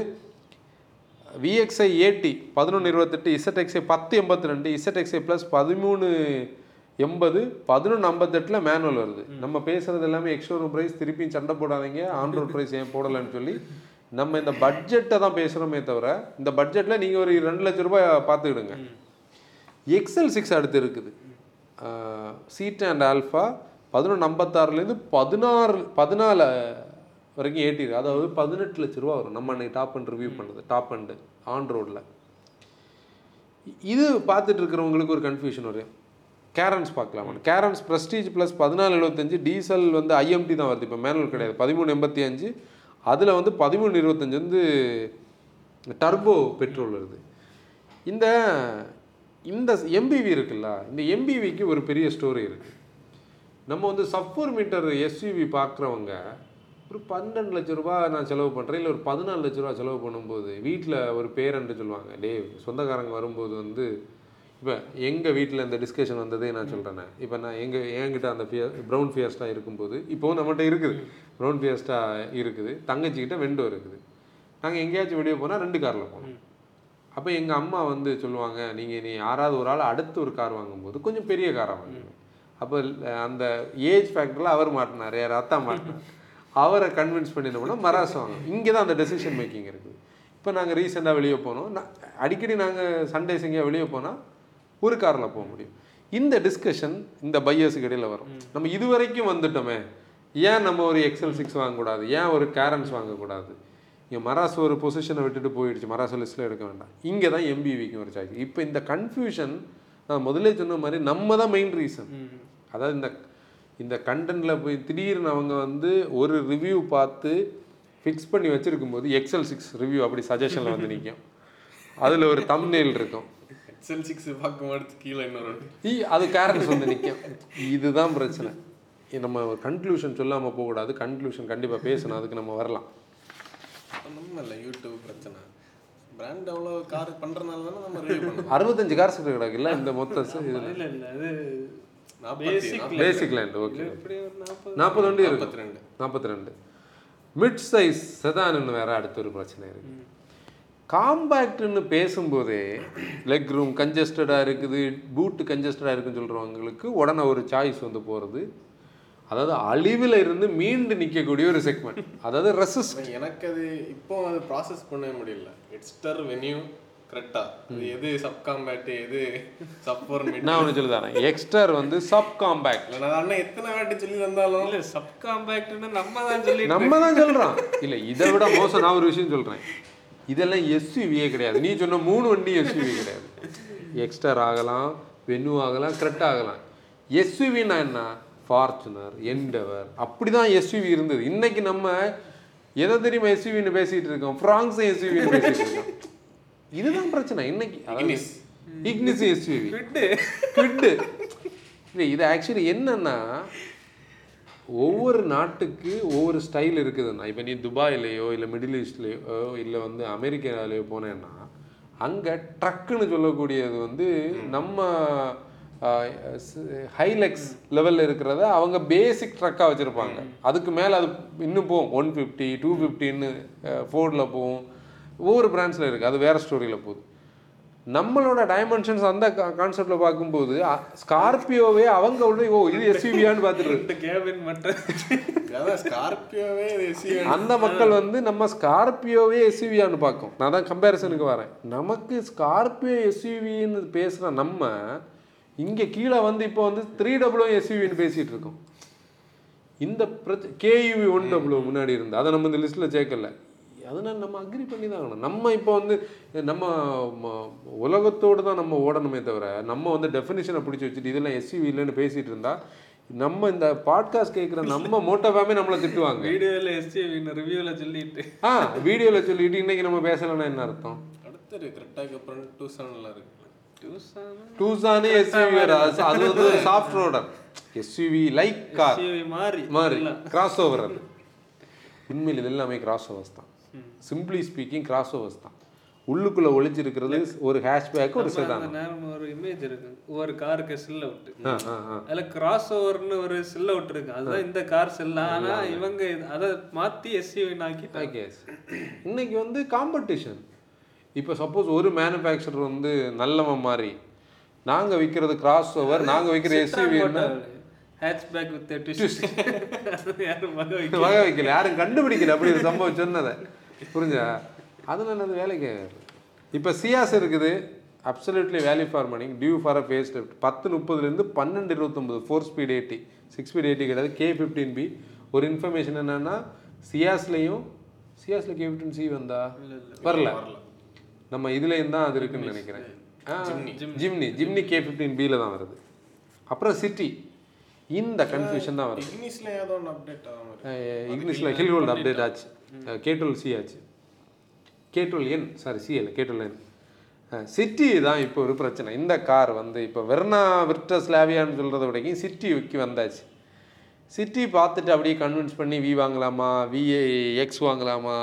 விஎக்ஸ்ஐ ஏடி பதினொன்று இருபத்தெட்டு இசட்எக்ஸ்ஐ பத்து எண்பத்தி ரெண்டு இசட்எக்ஸ்ஐ ப்ளஸ் பதிமூணு எண்பது பதினொன்று ஐம்பத்தெட்டில் மேனுவல் வருது. நம்ம பேசுறது எல்லாமே எக்ஸ்ஷோரூம் ப்ரைஸ் திருப்பியும் சண்டை போடாதீங்க. ஆன்ரோட் ப்ரைஸ் ஏன் போடலைன்னு சொல்லி நம்ம இந்த பட்ஜெட்டை தான் பேசுகிறோமே தவிர இந்த பட்ஜெட்டில் நீங்கள் ஒரு ரெண்டு லட்ச ரூபாய் பார்த்துக்கிடுங்க. எக்ஸல் சிக்ஸ் அடுத்து இருக்குது. சீட் அண்ட் ஆல்ஃபா பதினொன்று ஐம்பத்தாறுலேருந்து பதினாறு பதினாலு வரைக்கும் ஏற்றிருக்கு அதாவது பதினெட்டு லட்ச ரூபா வரும். நம்ம அன்னைக்கு டாப் அண்ட் ரிவ்யூ பண்ணுறது டாப் அண்டு ஆன் ரோடில் இது பார்த்துட்டு இருக்கிறவங்களுக்கு ஒரு கன்ஃபியூஷன் வரும். கேரன்ஸ் பார்க்கலாம். கேரன்ஸ் ப்ரெஸ்டீஜ் ப்ளஸ் பதினாலு எழுபத்தஞ்சு டீசல் வந்து ஐஎம்டி தான் வருது. இப்போ மேனுவல் கிடையாது. பதிமூணு எண்பத்தி அஞ்சு அதில் வந்து பதிமூணு இருபத்தஞ்சு வந்து டர்போ பெட்ரோல் வருது. இந்த இந்த எம்பிவி இருக்குல்ல இந்த எம்பிவிக்கு ஒரு பெரிய ஸ்டோரி இருக்குது நம்ம வந்து சஃபோர் மீட்டர் எஸ்யூவி பார்க்குறவங்க ஒரு பன்னெண்டு லட்ச ரூபா நான் செலவு பண்ணுறேன் இல்லை ஒரு பதினாலு லட்ச ரூபா செலவு பண்ணும்போது வீட்டில் ஒரு பேரன்ட்டு சொல்லுவாங்க டே சொந்தக்காரங்க வரும்போது வந்து இப்போ எங்கள் வீட்டில் இந்த டிஸ்கஷன் வந்ததே நான் சொல்கிறேனே இப்போ நான் எங்கள் என்கிட்ட அந்த ஃபிய ப்ரௌன் ஃபியஸ்டா இருக்கும்போது இப்போவும் நம்மகிட்ட இருக்குது. ப்ரௌன் ஃபியஸ்டா இருக்குது தங்கச்சிக்கிட்ட வெண்டோ இருக்குது. நாங்கள் எங்கேயாச்சும் வெளியே போனால் ரெண்டு காரில் போனோம் அப்போ எங்கள் அம்மா வந்து சொல்லுவாங்க நீங்கள் நீ யாராவது ஒரு ஆள் அடுத்து ஒரு கார் வாங்கும்போது கொஞ்சம் பெரிய காராக வாங்குங்க. அப்போ அந்த ஏஜ் ஃபேக்டரில் அவர் மாட்டினார் யார் அத்தா மாட்டினார். அவரை கன்வின்ஸ் பண்ணினோம்னா மராஸ் வாங்க. இங்கே தான் அந்த டெசிஷன் மேக்கிங் இருக்குது இப்போ நாங்கள் ரீசெண்டாக வெளியே போனோம். நான் அடிக்கடி நாங்கள் சண்டேஸ் எங்கேயா வெளியே போனால் ஒரு காரில் போக முடியும். இந்த டிஸ்கஷன் இந்த பையர்ஸுக்கு இடையில வரும். நம்ம இதுவரைக்கும் வந்துட்டோமே. ஏன் நம்ம ஒரு எக்ஸல் சிக்ஸ் வாங்கக்கூடாது? ஏன் ஒரு கேரன்ஸ் வாங்கக்கூடாது? இங்கே மராஸ் ஒரு பொசிஷனை விட்டுட்டு போயிடுச்சு. மராஸ் லிஸ்ட்டில் எடுக்க வேண்டாம். இங்கே தான் எம்பிவிக்கு ஒரு சாய்ஸ் இப்போ இந்த கன்ஃபியூஷன் நான் முதல்ல சொன்ன மாதிரி நம்ம தான் மெயின் ரீசன் அதாவது இந்த இந்த கண்டென்ட்டில் போய் திடீர்னு அவங்க வந்து ஒரு ரிவ்யூ பார்த்து ஃபிக்ஸ் பண்ணி வச்சிருக்கும் போது எக்ஸல் சிக்ஸ் ரிவ்யூ அப்படி சஜஷனில் வந்து நிற்கும் அதில் ஒரு தம்னேல் இருக்கும். எக்ஸல் சிக்ஸ் பார்க்கும்போது கீழே இன்னொரு ஈ அது கேரக்டர்ஸ் வந்து நிற்கும் இதுதான் பிரச்சனை. நம்ம கன்க்ளூஷன் சொல்லாமல் போகக்கூடாது. கன்க்ளூஷன் கண்டிப்பாக பேசணும் அதுக்கு நம்ம வரலாம். நம்ம இல்லை யூடியூப் பிரச்சனை. பிராண்ட் அவ்வளோ கார் பண்ணுறதுனால தானே நம்ம ரிவ்யூ பண்ணுறோம் அறுபத்தஞ்சு கார்ஸ் கிடக்குல்ல இந்த மொத்த இதில். இல்ல இல்ல அது பேசிக் லேண்ட் ஓகே நாற்பது? இருக்கு. நாற்பத்தி ரெண்டு. நாற்பத்தி ரெண்டு. மிட் சைஸ் செதான்னு வேற அடுத்த ஒரு பிரச்சனை இருக்கு. காம்பேக்ட்னு பேசும்போதே லெக் ரூம் கன்ஜஸ்டடாக இருக்குது பூட்டு கன்ஜஸ்டடாக இருக்குன்னு சொல்கிறவங்களுக்கு உடனே ஒரு சாய்ஸ் வந்து போகிறது அதாவது அழிவில் இருந்து மீண்டு நிற்கக்கூடிய ஒரு செக்மெண்ட் அதாவது ரெசிஸ்ட் எனக்கு அது இப்போ அது ப்ராசஸ் பண்ணவே முடியல. எட்ஸ்டர் வென்யூ கரெக்டா அது எது சப் காம்பேட் எது சப்போர் மிட் நான் ஒன்று சொல்லி தரேன் எக்ஸ்டர் வந்து சப் காம்பேக்ட் இல்லை நான் அண்ணன் எத்தனை வாட்டி சொல்லி தந்தாலும் இல்ல சப் காம்பேக்ட்னு நம்ம தான் சொல்லி நம்ம தான் சொல்கிறோம் இல்லை இதை விட மோசம் நான் ஒரு விஷயம் சொல்கிறேன் இதெல்லாம் எஸ்யூவியே கிடையாது. நீ சொன்ன மூணு வண்டி எஸ்யூவி கிடையாது. எக்ஸ்டர் ஆகலாம் வென்னு ஆகலாம் கரெக்ட் ஆகலாம். எஸ்யூவின்னா என்ன? ஃபார்ச்சுனர் எண்டவர் அப்படி தான் எஸ்யூவி இருந்தது. இன்னைக்கு நம்ம எதை தெரியுமா எஸ்யூவின்னு பேசிட்டு இருக்கோம்? ஃப்ராங்ஸ் எஸ்யூவின்னு பேசிட்டு இருக்கோம். இதுதான் பிரச்சனை. இன்னைக்கு Ignis. இக்னிஸ் எஸ்யூவி கிட்டு இல்லை இது ஆக்சுவலி என்னன்னா ஒவ்வொரு நாட்டுக்கு ஒவ்வொரு ஸ்டைல் இருக்குதுண்ணா இப்போ நீ துபாயிலேயோ இல்லை மிடில் ஈஸ்ட்லேயோ இல்லை வந்து அமெரிக்காலேயோ போனேன்னா அங்கே ட்ரக்குன்னு சொல்லக்கூடியது வந்து நம்ம ஹைலெக்ஸ் லெவலில் இருக்கிறத அவங்க பேசிக் ட்ரக்காக வச்சுருப்பாங்க. அதுக்கு மேலே அது இன்னும் போகும். ஒன் ஃபிஃப்டி டூ ஃபிஃப்டின்னு ஃபோர்டில் போகும். ஒவ்வொரு பிராண்ட்ஸில் இருக்குது அது வேறு ஸ்டோரியில் போகுது. நம்மளோட டைமென்ஷன்ஸ் அந்த கான்செப்ட்ல பார்க்கும்போது ஸ்கார்பியோவே அவங்க உடனே ஓ இது எஸ்யூவியான்னு பார்த்துட்டு கேபின் மட்டும் அதான் ஸ்கார்பியோவே அந்த மக்கள் வந்து நம்ம ஸ்கார்பியோவே எஸ்யூவியான்னு பார்க்கும். நான் தான் கம்பேரிசனுக்கு வரேன். நமக்கு ஸ்கார்பியோ எஸ்யூவின்னு பேசுகிற நம்ம இங்கே கீழே வந்து இப்போ வந்து த்ரீ டபுளோ எஸ்யூவின்னு பேசிகிட்டு இருக்கோம் இந்த பிரச்ச கேயூவி ஒன் டபுளோ முன்னாடி இருந்து அதை நம்ம இந்த லிஸ்ட்டில் சேர்க்கல. அதனால் நம்ம அக்ரி பண்ணி தான் ஆகணும். நம்ம இப்போ வந்து நம்ம உலகத்தோடு தான் நம்ம ஓடணுமே தவிர நம்ம வந்து டெஃபினிஷனை பிடிச்சி வச்சுட்டு இதெல்லாம் எஸ்யூவி இல்லைன்னு பேசிகிட்டு இருந்தா நம்ம இந்த பாட்காஸ்ட் கேட்குற நம்ம மோட்டோவாமே நம்மளை திட்டுவாங்க. வீடியோல எஸ்டிவின்னு ரிவ்யூல சொல்லிட்டு. ஆ வீடியோவில் சொல்லிட்டு இன்னைக்கு நம்ம பேசலைன்னா என்ன அர்த்தம்? அடுத்தது கரெக்டாக அப்புறம் டூ செவனில் இருக்கு. டியூசானா டூசானே எஸ்யூவி அது வந்து soft roader SUV like car மாறி மாதிரி கிராஸ் ஓவர் அது உண்மையில் இது எல்லாமே கிராஸ் ஓவர்ஸ் தான் சிம்பிளி ஸ்பீக்கிங் கிராஸ் ஓவர்ஸ் தான் உள்ளுக்குள்ள ஒளிஞ்சிருக்கிறது ஒரு ஹேஷ்பேக் ஒரு நேரம் ஒரு இமேஜ் இருக்கு ஒவ்வொரு காருக்கு ஆ ஆ அதுல கிராஸ் ஓவர்னு ஒரு சில்ல விட்டு இருக்கு அதுதான் இந்த கார் செல்ல ஆனா இவங்க அதை மாத்தி எஸ்யூவி ஓகே இன்னைக்கு வந்து காம்படிஷன் இப்போ சப்போஸ் ஒரு மேனுஃபேக்சரர் வந்து நல்லவன் மாதிரி நாங்கள் விற்கிறது கிராஸ் ஓவர் நாங்கள் விற்கிற எஸ்யூவின்னா ஹேட்ச்பேக் வித் வகை வைக்கல. யாரும் கண்டுபிடிக்கல அப்படி ஒரு சம்பவம் சொன்னதை. புரிஞ்சா அதனால அது வேலைக்கு இப்போ சியாஸ் இருக்குது. Absolutely value for money due for a facelift பத்து முப்பதுலேருந்து பன்னெண்டு இருபத்தொம்பது four speed AT six speed AT கிடையாது. கே ஃபிஃப்டீன் பி ஒரு இன்ஃபர்மேஷன் என்னன்னா சியாஸ்லேயும் சியாஸில் கே ஃபிஃப்டின் சி வந்தா? வரல. நம்ம இதுலேயும் தான் அது இருக்குன்னு நினைக்கிறேன். ஜிம்னி ஜிம்னி கே ஃபிஃப்டீன் பியில் தான் வருது. அப்புறம் சிட்டி இந்த கன்ஃபியூஷன் தான் வருது. இங்கிலீஷில் ஏதோ ஒன்று அப்டேட் ஆகாம இங்கிலீஷில் ஹில் ஹோல்ட் அப்டேட் ஆச்சு. கே டுவெல் சி ஆச்சு. K twelve N sorry C இல்லை கே டுவெல் என் சிட்டி தான் இப்போ ஒரு பிரச்சனை. இந்த கார் வந்து இப்போ வெர்னா விர்டஸ் லாவியான்னு சொல்கிறத விடைக்கும் சிட்டிக்கு வந்தாச்சு. சிட்டி பார்த்துட்டு அப்படியே கன்வின்ஸ் பண்ணி வி வாங்கலாமா விஏ எக்ஸ் வாங்கலாமா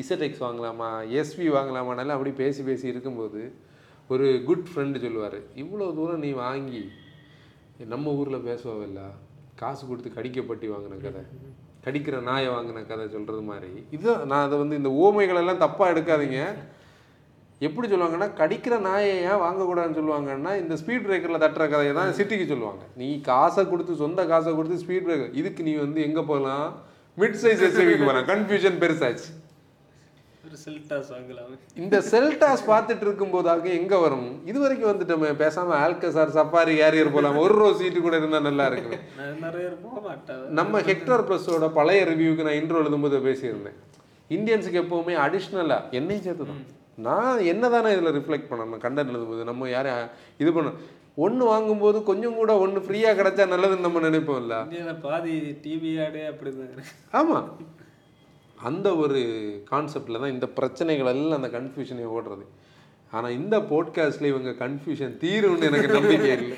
இசட் எக்ஸ் வாங்கலாமா எஸ்வி வாங்கலாமானாலும் அப்படி பேசி பேசி இருக்கும்போது ஒரு குட் ஃப்ரெண்டு சொல்லுவார் இவ்வளோ தூரம் நீ வாங்கி நம்ம ஊரில் பேசுவாவில்ல? காசு கொடுத்து கடிக்கப்பட்டி வாங்கின கதை கடிக்கிற நாயை வாங்கின கதை சொல்கிறது மாதிரி. இதுதான் நான் அதை வந்து இந்த ஓமைகளெல்லாம் தப்பாக எடுக்காதீங்க. எப்படி சொல்லுவாங்கன்னா கடிக்கிற நாயை ஏன் வாங்கக்கூடாதுன்னு சொல்லுவாங்கன்னா இந்த ஸ்பீட் பிரேக்கரில் தட்டுற கதையை தான் சிட்டிக்கு சொல்லுவாங்க. நீ காசை கொடுத்து சொந்த காசை கொடுத்து ஸ்பீட் பிரேக்கர் இதுக்கு நீ வந்து எங்கே போகலாம்? மிட் சைஸ் எஸ்யூவிக்கு போகலாம். கன்ஃபியூஷன் பெருசாச்சு. இந்த செல்டாஸ் பார்த்துட்டு இருக்கும்போதாக எங்க வரும்? இது வரைக்கும் வந்துட்டோமே. பேசாம ஆல்கசார் சஃபாரி கேரியர் போலாம். ஒரு ரோ சீட்டு கூட இருந்தா நல்லா இருக்குமே. மாட்டாங்க நம்ம ஹெக்டர் ப்ளஸோட பழைய ரிவ்யூக்கு நான் இன்ட்ரோ எழுதும்போது பேசியிருந்தேன். இந்தியன்ஸுக்கு எப்பவுமே அடிஷ்னலா என்னையும் சேர்த்து தான் நான் என்ன தானே இதில் ரிஃப்ளெக்ட் பண்ணணும் கண்டென்ட் எழுதும்போது நம்ம யாரும் இது பண்ண ஒன்று வாங்கும்போது கொஞ்சம் கூட ஒன்று ஃப்ரீயாக கிடைச்சா நல்லதுன்னு நம்ம நினைப்போம்ல இந்தியாவில் பாதி டிவி ஆடே அப்படிதான் இருக்கு. ஆமாம் அந்த ஒரு கான்செப்டில் தான் இந்த பிரச்சனைகள் எல்லாம் அந்த கன்ஃபியூஷனை ஓடுறது. ஆனால் இந்த போட்காஸ்ட்ல இவங்க கன்ஃபியூஷன் தீரும்னு எனக்கு நம்பிக்கை இல்லை.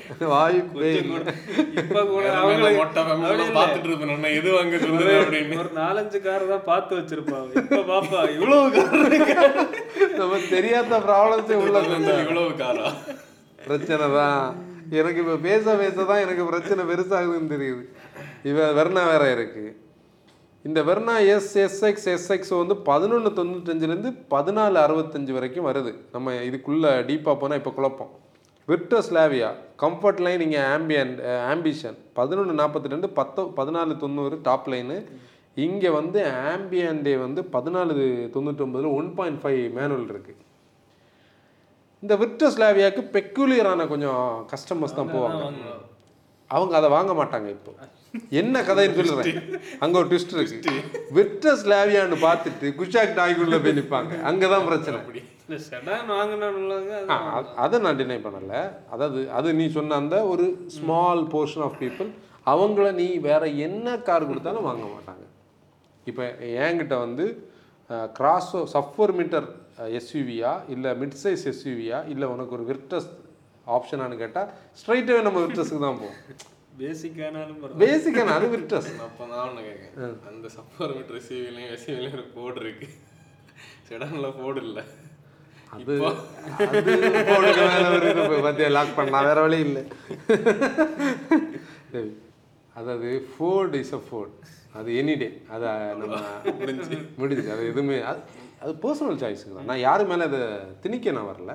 அப்படின்னு. ஒரு நாலஞ்சு கார் தான் பார்த்து வச்சிருப்பாங்க இப்ப பாப்பா இவ்வளவு கார் நமக்கு தெரியாத ப்ராப்ளம்ஸே உள்ள இவ்வளவு காரா பிரச்சனை தான். எனக்கு இப்போ பேச பேச தான் எனக்கு பிரச்சனை பெருசாகுதுன்னு தெரியுது. இவ வெர்னா வேற இருக்கு. இந்த வெர்னா எஸ் எஸ்எக்ஸ் எஸ்எக்ஸ் வந்து பதினொன்று தொண்ணூத்தஞ்சுலேருந்து பதினாலு அறுபத்தஞ்சு வரைக்கும் வருது. நம்ம இதுக்குள்ளே டீப்பாக போனால் இப்போ குழப்பம். விர்டோஸ்லாவியா கம்ஃபர்ட் லைன் இங்கே ஆம்பியன் ஆம்பிஷன் பதினொன்று நாற்பத்திரெண்டு பத்தோ பதினாலு தொண்ணூறு டாப் லைனு இங்கே வந்து ஆம்பியன்டே வந்து பதினாலு தொண்ணூற்றொம்பதில் ஒன் பாயிண்ட் ஃபைவ் மேனுவல் இருக்குது இந்த விர்டோஸ்லாவியாவுக்கு பெக்குலியரான கொஞ்சம் கஸ்டமர்ஸ் தான் போவாங்க. அவங்க அதை வாங்க மாட்டாங்க இப்போ. என்ன கதைன்னு சொல்லுறேன் அங்க ஒரு ட்விஸ்ட் இருக்கு. விர்டஸ் லாவியான்னு பார்த்துட்டு குஷாக் டாய்குள்ள போய் நிற்பாங்க அங்கதான் பிரச்சனை. இந்த செடான் வாங்கினாங்க ஆ, அ- அதை நான் டினை பண்ணல. அதாவது அது நீ சொன்ன அந்த ஒரு ஸ்மால் போர்ஷன் ஆஃப் பீப்புள் அவங்கள நீ வேற என்ன கார் கொடுத்தாலும் வாங்க மாட்டாங்க. இப்போ என்கிட்ட வந்து கிராஸோ சஃபர் மீட்டர் எஸ்யூவியா இல்லை மிட் சைஸ் எஸ்யூவியா இல்லை உனக்கு ஒரு விர்டஸ் ஆப்ஷனானு கேட்டால் ஸ்ட்ரைட்டாகவே நம்ம விர்டஸுக்கு தான் போவோம். பேசிக்கான அது விர்டஸ் அப்போ நான் ஒன்று கேட்கேன் அந்த சஃபர் மீட்டர் ரிசீவ்லையும் எஸ்யூவிலையும் ஒரு போர்டு இருக்கு செடான்ல போர்டு இல்லை அது பார்த்தியா லாக் பண்ணலாம் வேற வழி இல்லை சரி. அதாவது ஃபோர்டு இஸ் அ ஃபோர்ட் அது எனி டே அதை நம்ம முடிஞ்சு முடிஞ்சு அது எதுவுமே அது அது பர்சனல் சாய்ஸுக்கு தான் நான் யாரு மேலே அதை திணிக்க நான் வரல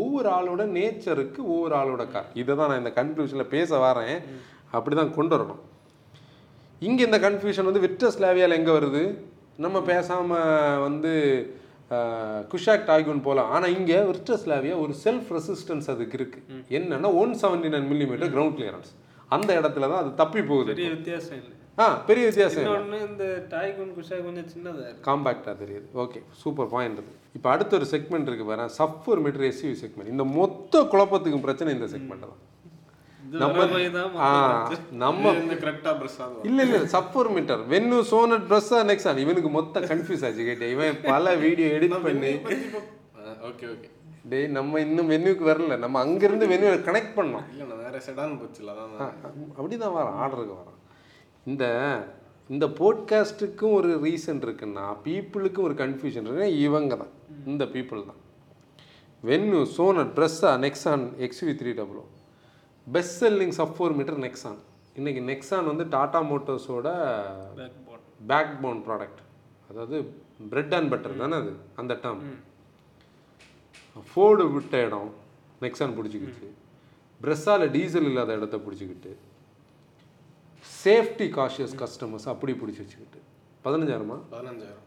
ஒவ்வொரு ஆளோட நேச்சருக்கு ஒவ்வொரு ஆளோட கார் இதை தான் நான் இந்த கன்க்ளூஷனில் பேச வரேன். அப்படி தான் கொண்டு வரணும். இங்கே இந்த கன்ஃபியூஷன் வந்து விட்ரஸ்லாவியால் எங்கே வருது? நம்ம பேசாமல் வந்து குஷாக் டாய்குன் போகலாம் ஆனால் இங்கே விட்ரஸ்லாவியா ஒரு செல்ஃப் ரெசிஸ்டன்ஸ் அதுக்கு இருக்குது என்னன்னா one seventy nine millimetre ground clearance அந்த இடத்துல தான் அது தப்பி போகுது பெரிய வித்தியாசம் இல்லை. ஆ பெரிய வித்தியாசம் இந்த டாய்குன் குஷா கொஞ்சம் சின்னதா இருக்கு. காம்பேக்டாக தெரியுது. ஓகே சூப்பர் பாயிண்ட் இது இப்போ அடுத்த ஒரு செக்மெண்ட் இருக்கு பாரு. சஃபர் மீட்டர் எஸ்யூவி செக்மெண்ட் இந்த மொத்த குழப்பத்துக்கும் பிரச்சனை இந்த செக்மெண்ட் தான். நம்ம நம்ம இல்ல இல்ல sub four metre Venue Sonet ட்ரெஸ்ஸா நெக்ஸ்ட் இவனுக்கு மொத்த கன்ஃபியூஸ் ஆச்சு கேட்டேன் இவன் பல வீடியோ எடிட் பண்ணி ஓகே ஓகே டேய் நம்ம இன்னும் வென்யூக்கு வரல. நம்ம அங்கிருந்து வென்யூ கனெக்ட் பண்ணோம். இல்லை நான் வேற செடான் போச்சுல அப்படிதான் வரான். ஆர்டருக்கு வரான். இந்த இந்த போட்காஸ்ட்டுக்கும் ஒரு ரீசன் இருக்குன்னா பீப்புளுக்கும் ஒரு கன்ஃபியூஷன் இருக்கு இவங்க தான் இந்த பீப்புள் தான். Venue Sonet Brezza Nexon XUV three double O best selling sub four metre Nexon இன்னைக்கு நெக்ஸான் வந்து டாடா மோட்டர்ஸோட backbone backbone product அதாவது பிரெட் அண்ட் பட்டர் தானே அது? அந்த டேர்ம் ஃபோர்டு விட்ட இடம் நெக்ஸான் பிடிச்சிக்கிச்சு. ப்ரெஸ்ஸால் டீசல் இல்லாத இடத்த பிடிச்சிக்கிட்டு சேஃப்டி காஷியஸ் கஸ்டமர்ஸ் அப்படி பிடிச்சி வச்சுக்கிட்டு. பதினஞ்சாயிரமா? பதினஞ்சாயிரம்.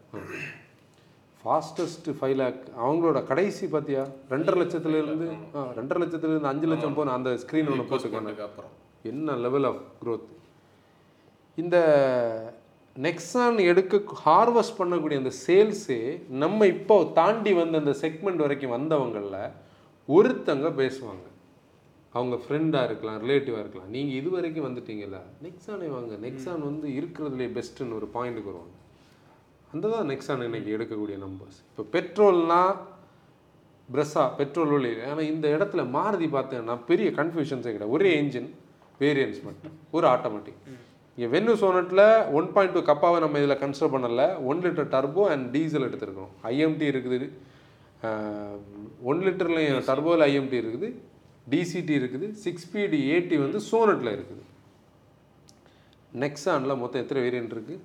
ஃபாஸ்டஸ்ட் ஃபைவ் லேக் அவங்களோட கடைசி பார்த்தியா ரெண்டரை லட்சத்துலேருந்து ஆ ரெண்டரை லட்சத்துலேருந்து அஞ்சு லட்சம் போன அந்த ஸ்க்ரீன் ஒன்று போட்டுருக்காங்க அதுக்கு அப்புறம் என்ன லெவல் ஆஃப் growth? இந்த நெக்ஸான் எடுக்க ஹார்வெஸ்ட் பண்ணக்கூடிய அந்த சேல்ஸே நம்ம இப்போ தாண்டி வந்த அந்த செக்மெண்ட் வரைக்கும் வந்தவங்களில் ஒருத்தங்க பேசுவாங்க. அவங்க ஃப்ரெண்டாக இருக்கலாம் ரிலேட்டிவாக இருக்கலாம். நீங்கள் இது வரைக்கும் வந்துட்டீங்கல்ல நெக்ஸானே வாங்க. நெக்ஸான் வந்து இருக்கிறதுலே பெஸ்ட்டுன்னு ஒரு பாயிண்ட்டுக்கு வருவாங்க. அந்த தான் நெக்ஸான் இன்னைக்கு எடுக்கக்கூடிய நம்பர்ஸ் இப்போ பெட்ரோல்னா ப்ரெஸ்ஸா பெட்ரோல் வழி ஆனால் இந்த இடத்துல மாருதி பார்த்தேன்னா பெரிய கன்ஃபியூஷன்ஸே கிடையாது. ஒரே என்ஜின் வேரியன்ஸ் மட்டும். ஒரு ஆட்டோமேட்டிக் இங்கே வென்னு சோனட்டில் ஒன் பாயிண்ட் டூ கப்பாவை நம்ம இதில் கன்சிடர் பண்ணல. One litre turbo and diesel எடுத்திருக்கோம். ஐஎம்டி இருக்குது. ஒன் லிட்டர்லையும் டர்போவில் ஐஎம்டி இருக்குது. டிசிடி இருக்குது சிக்ஸ் ஸ்பீடு ஏடி வந்து சோனட்டில் இருக்குது. நெக்ஸானில் மொத்தம் எத்தனை வேரியன்ட் இருக்குது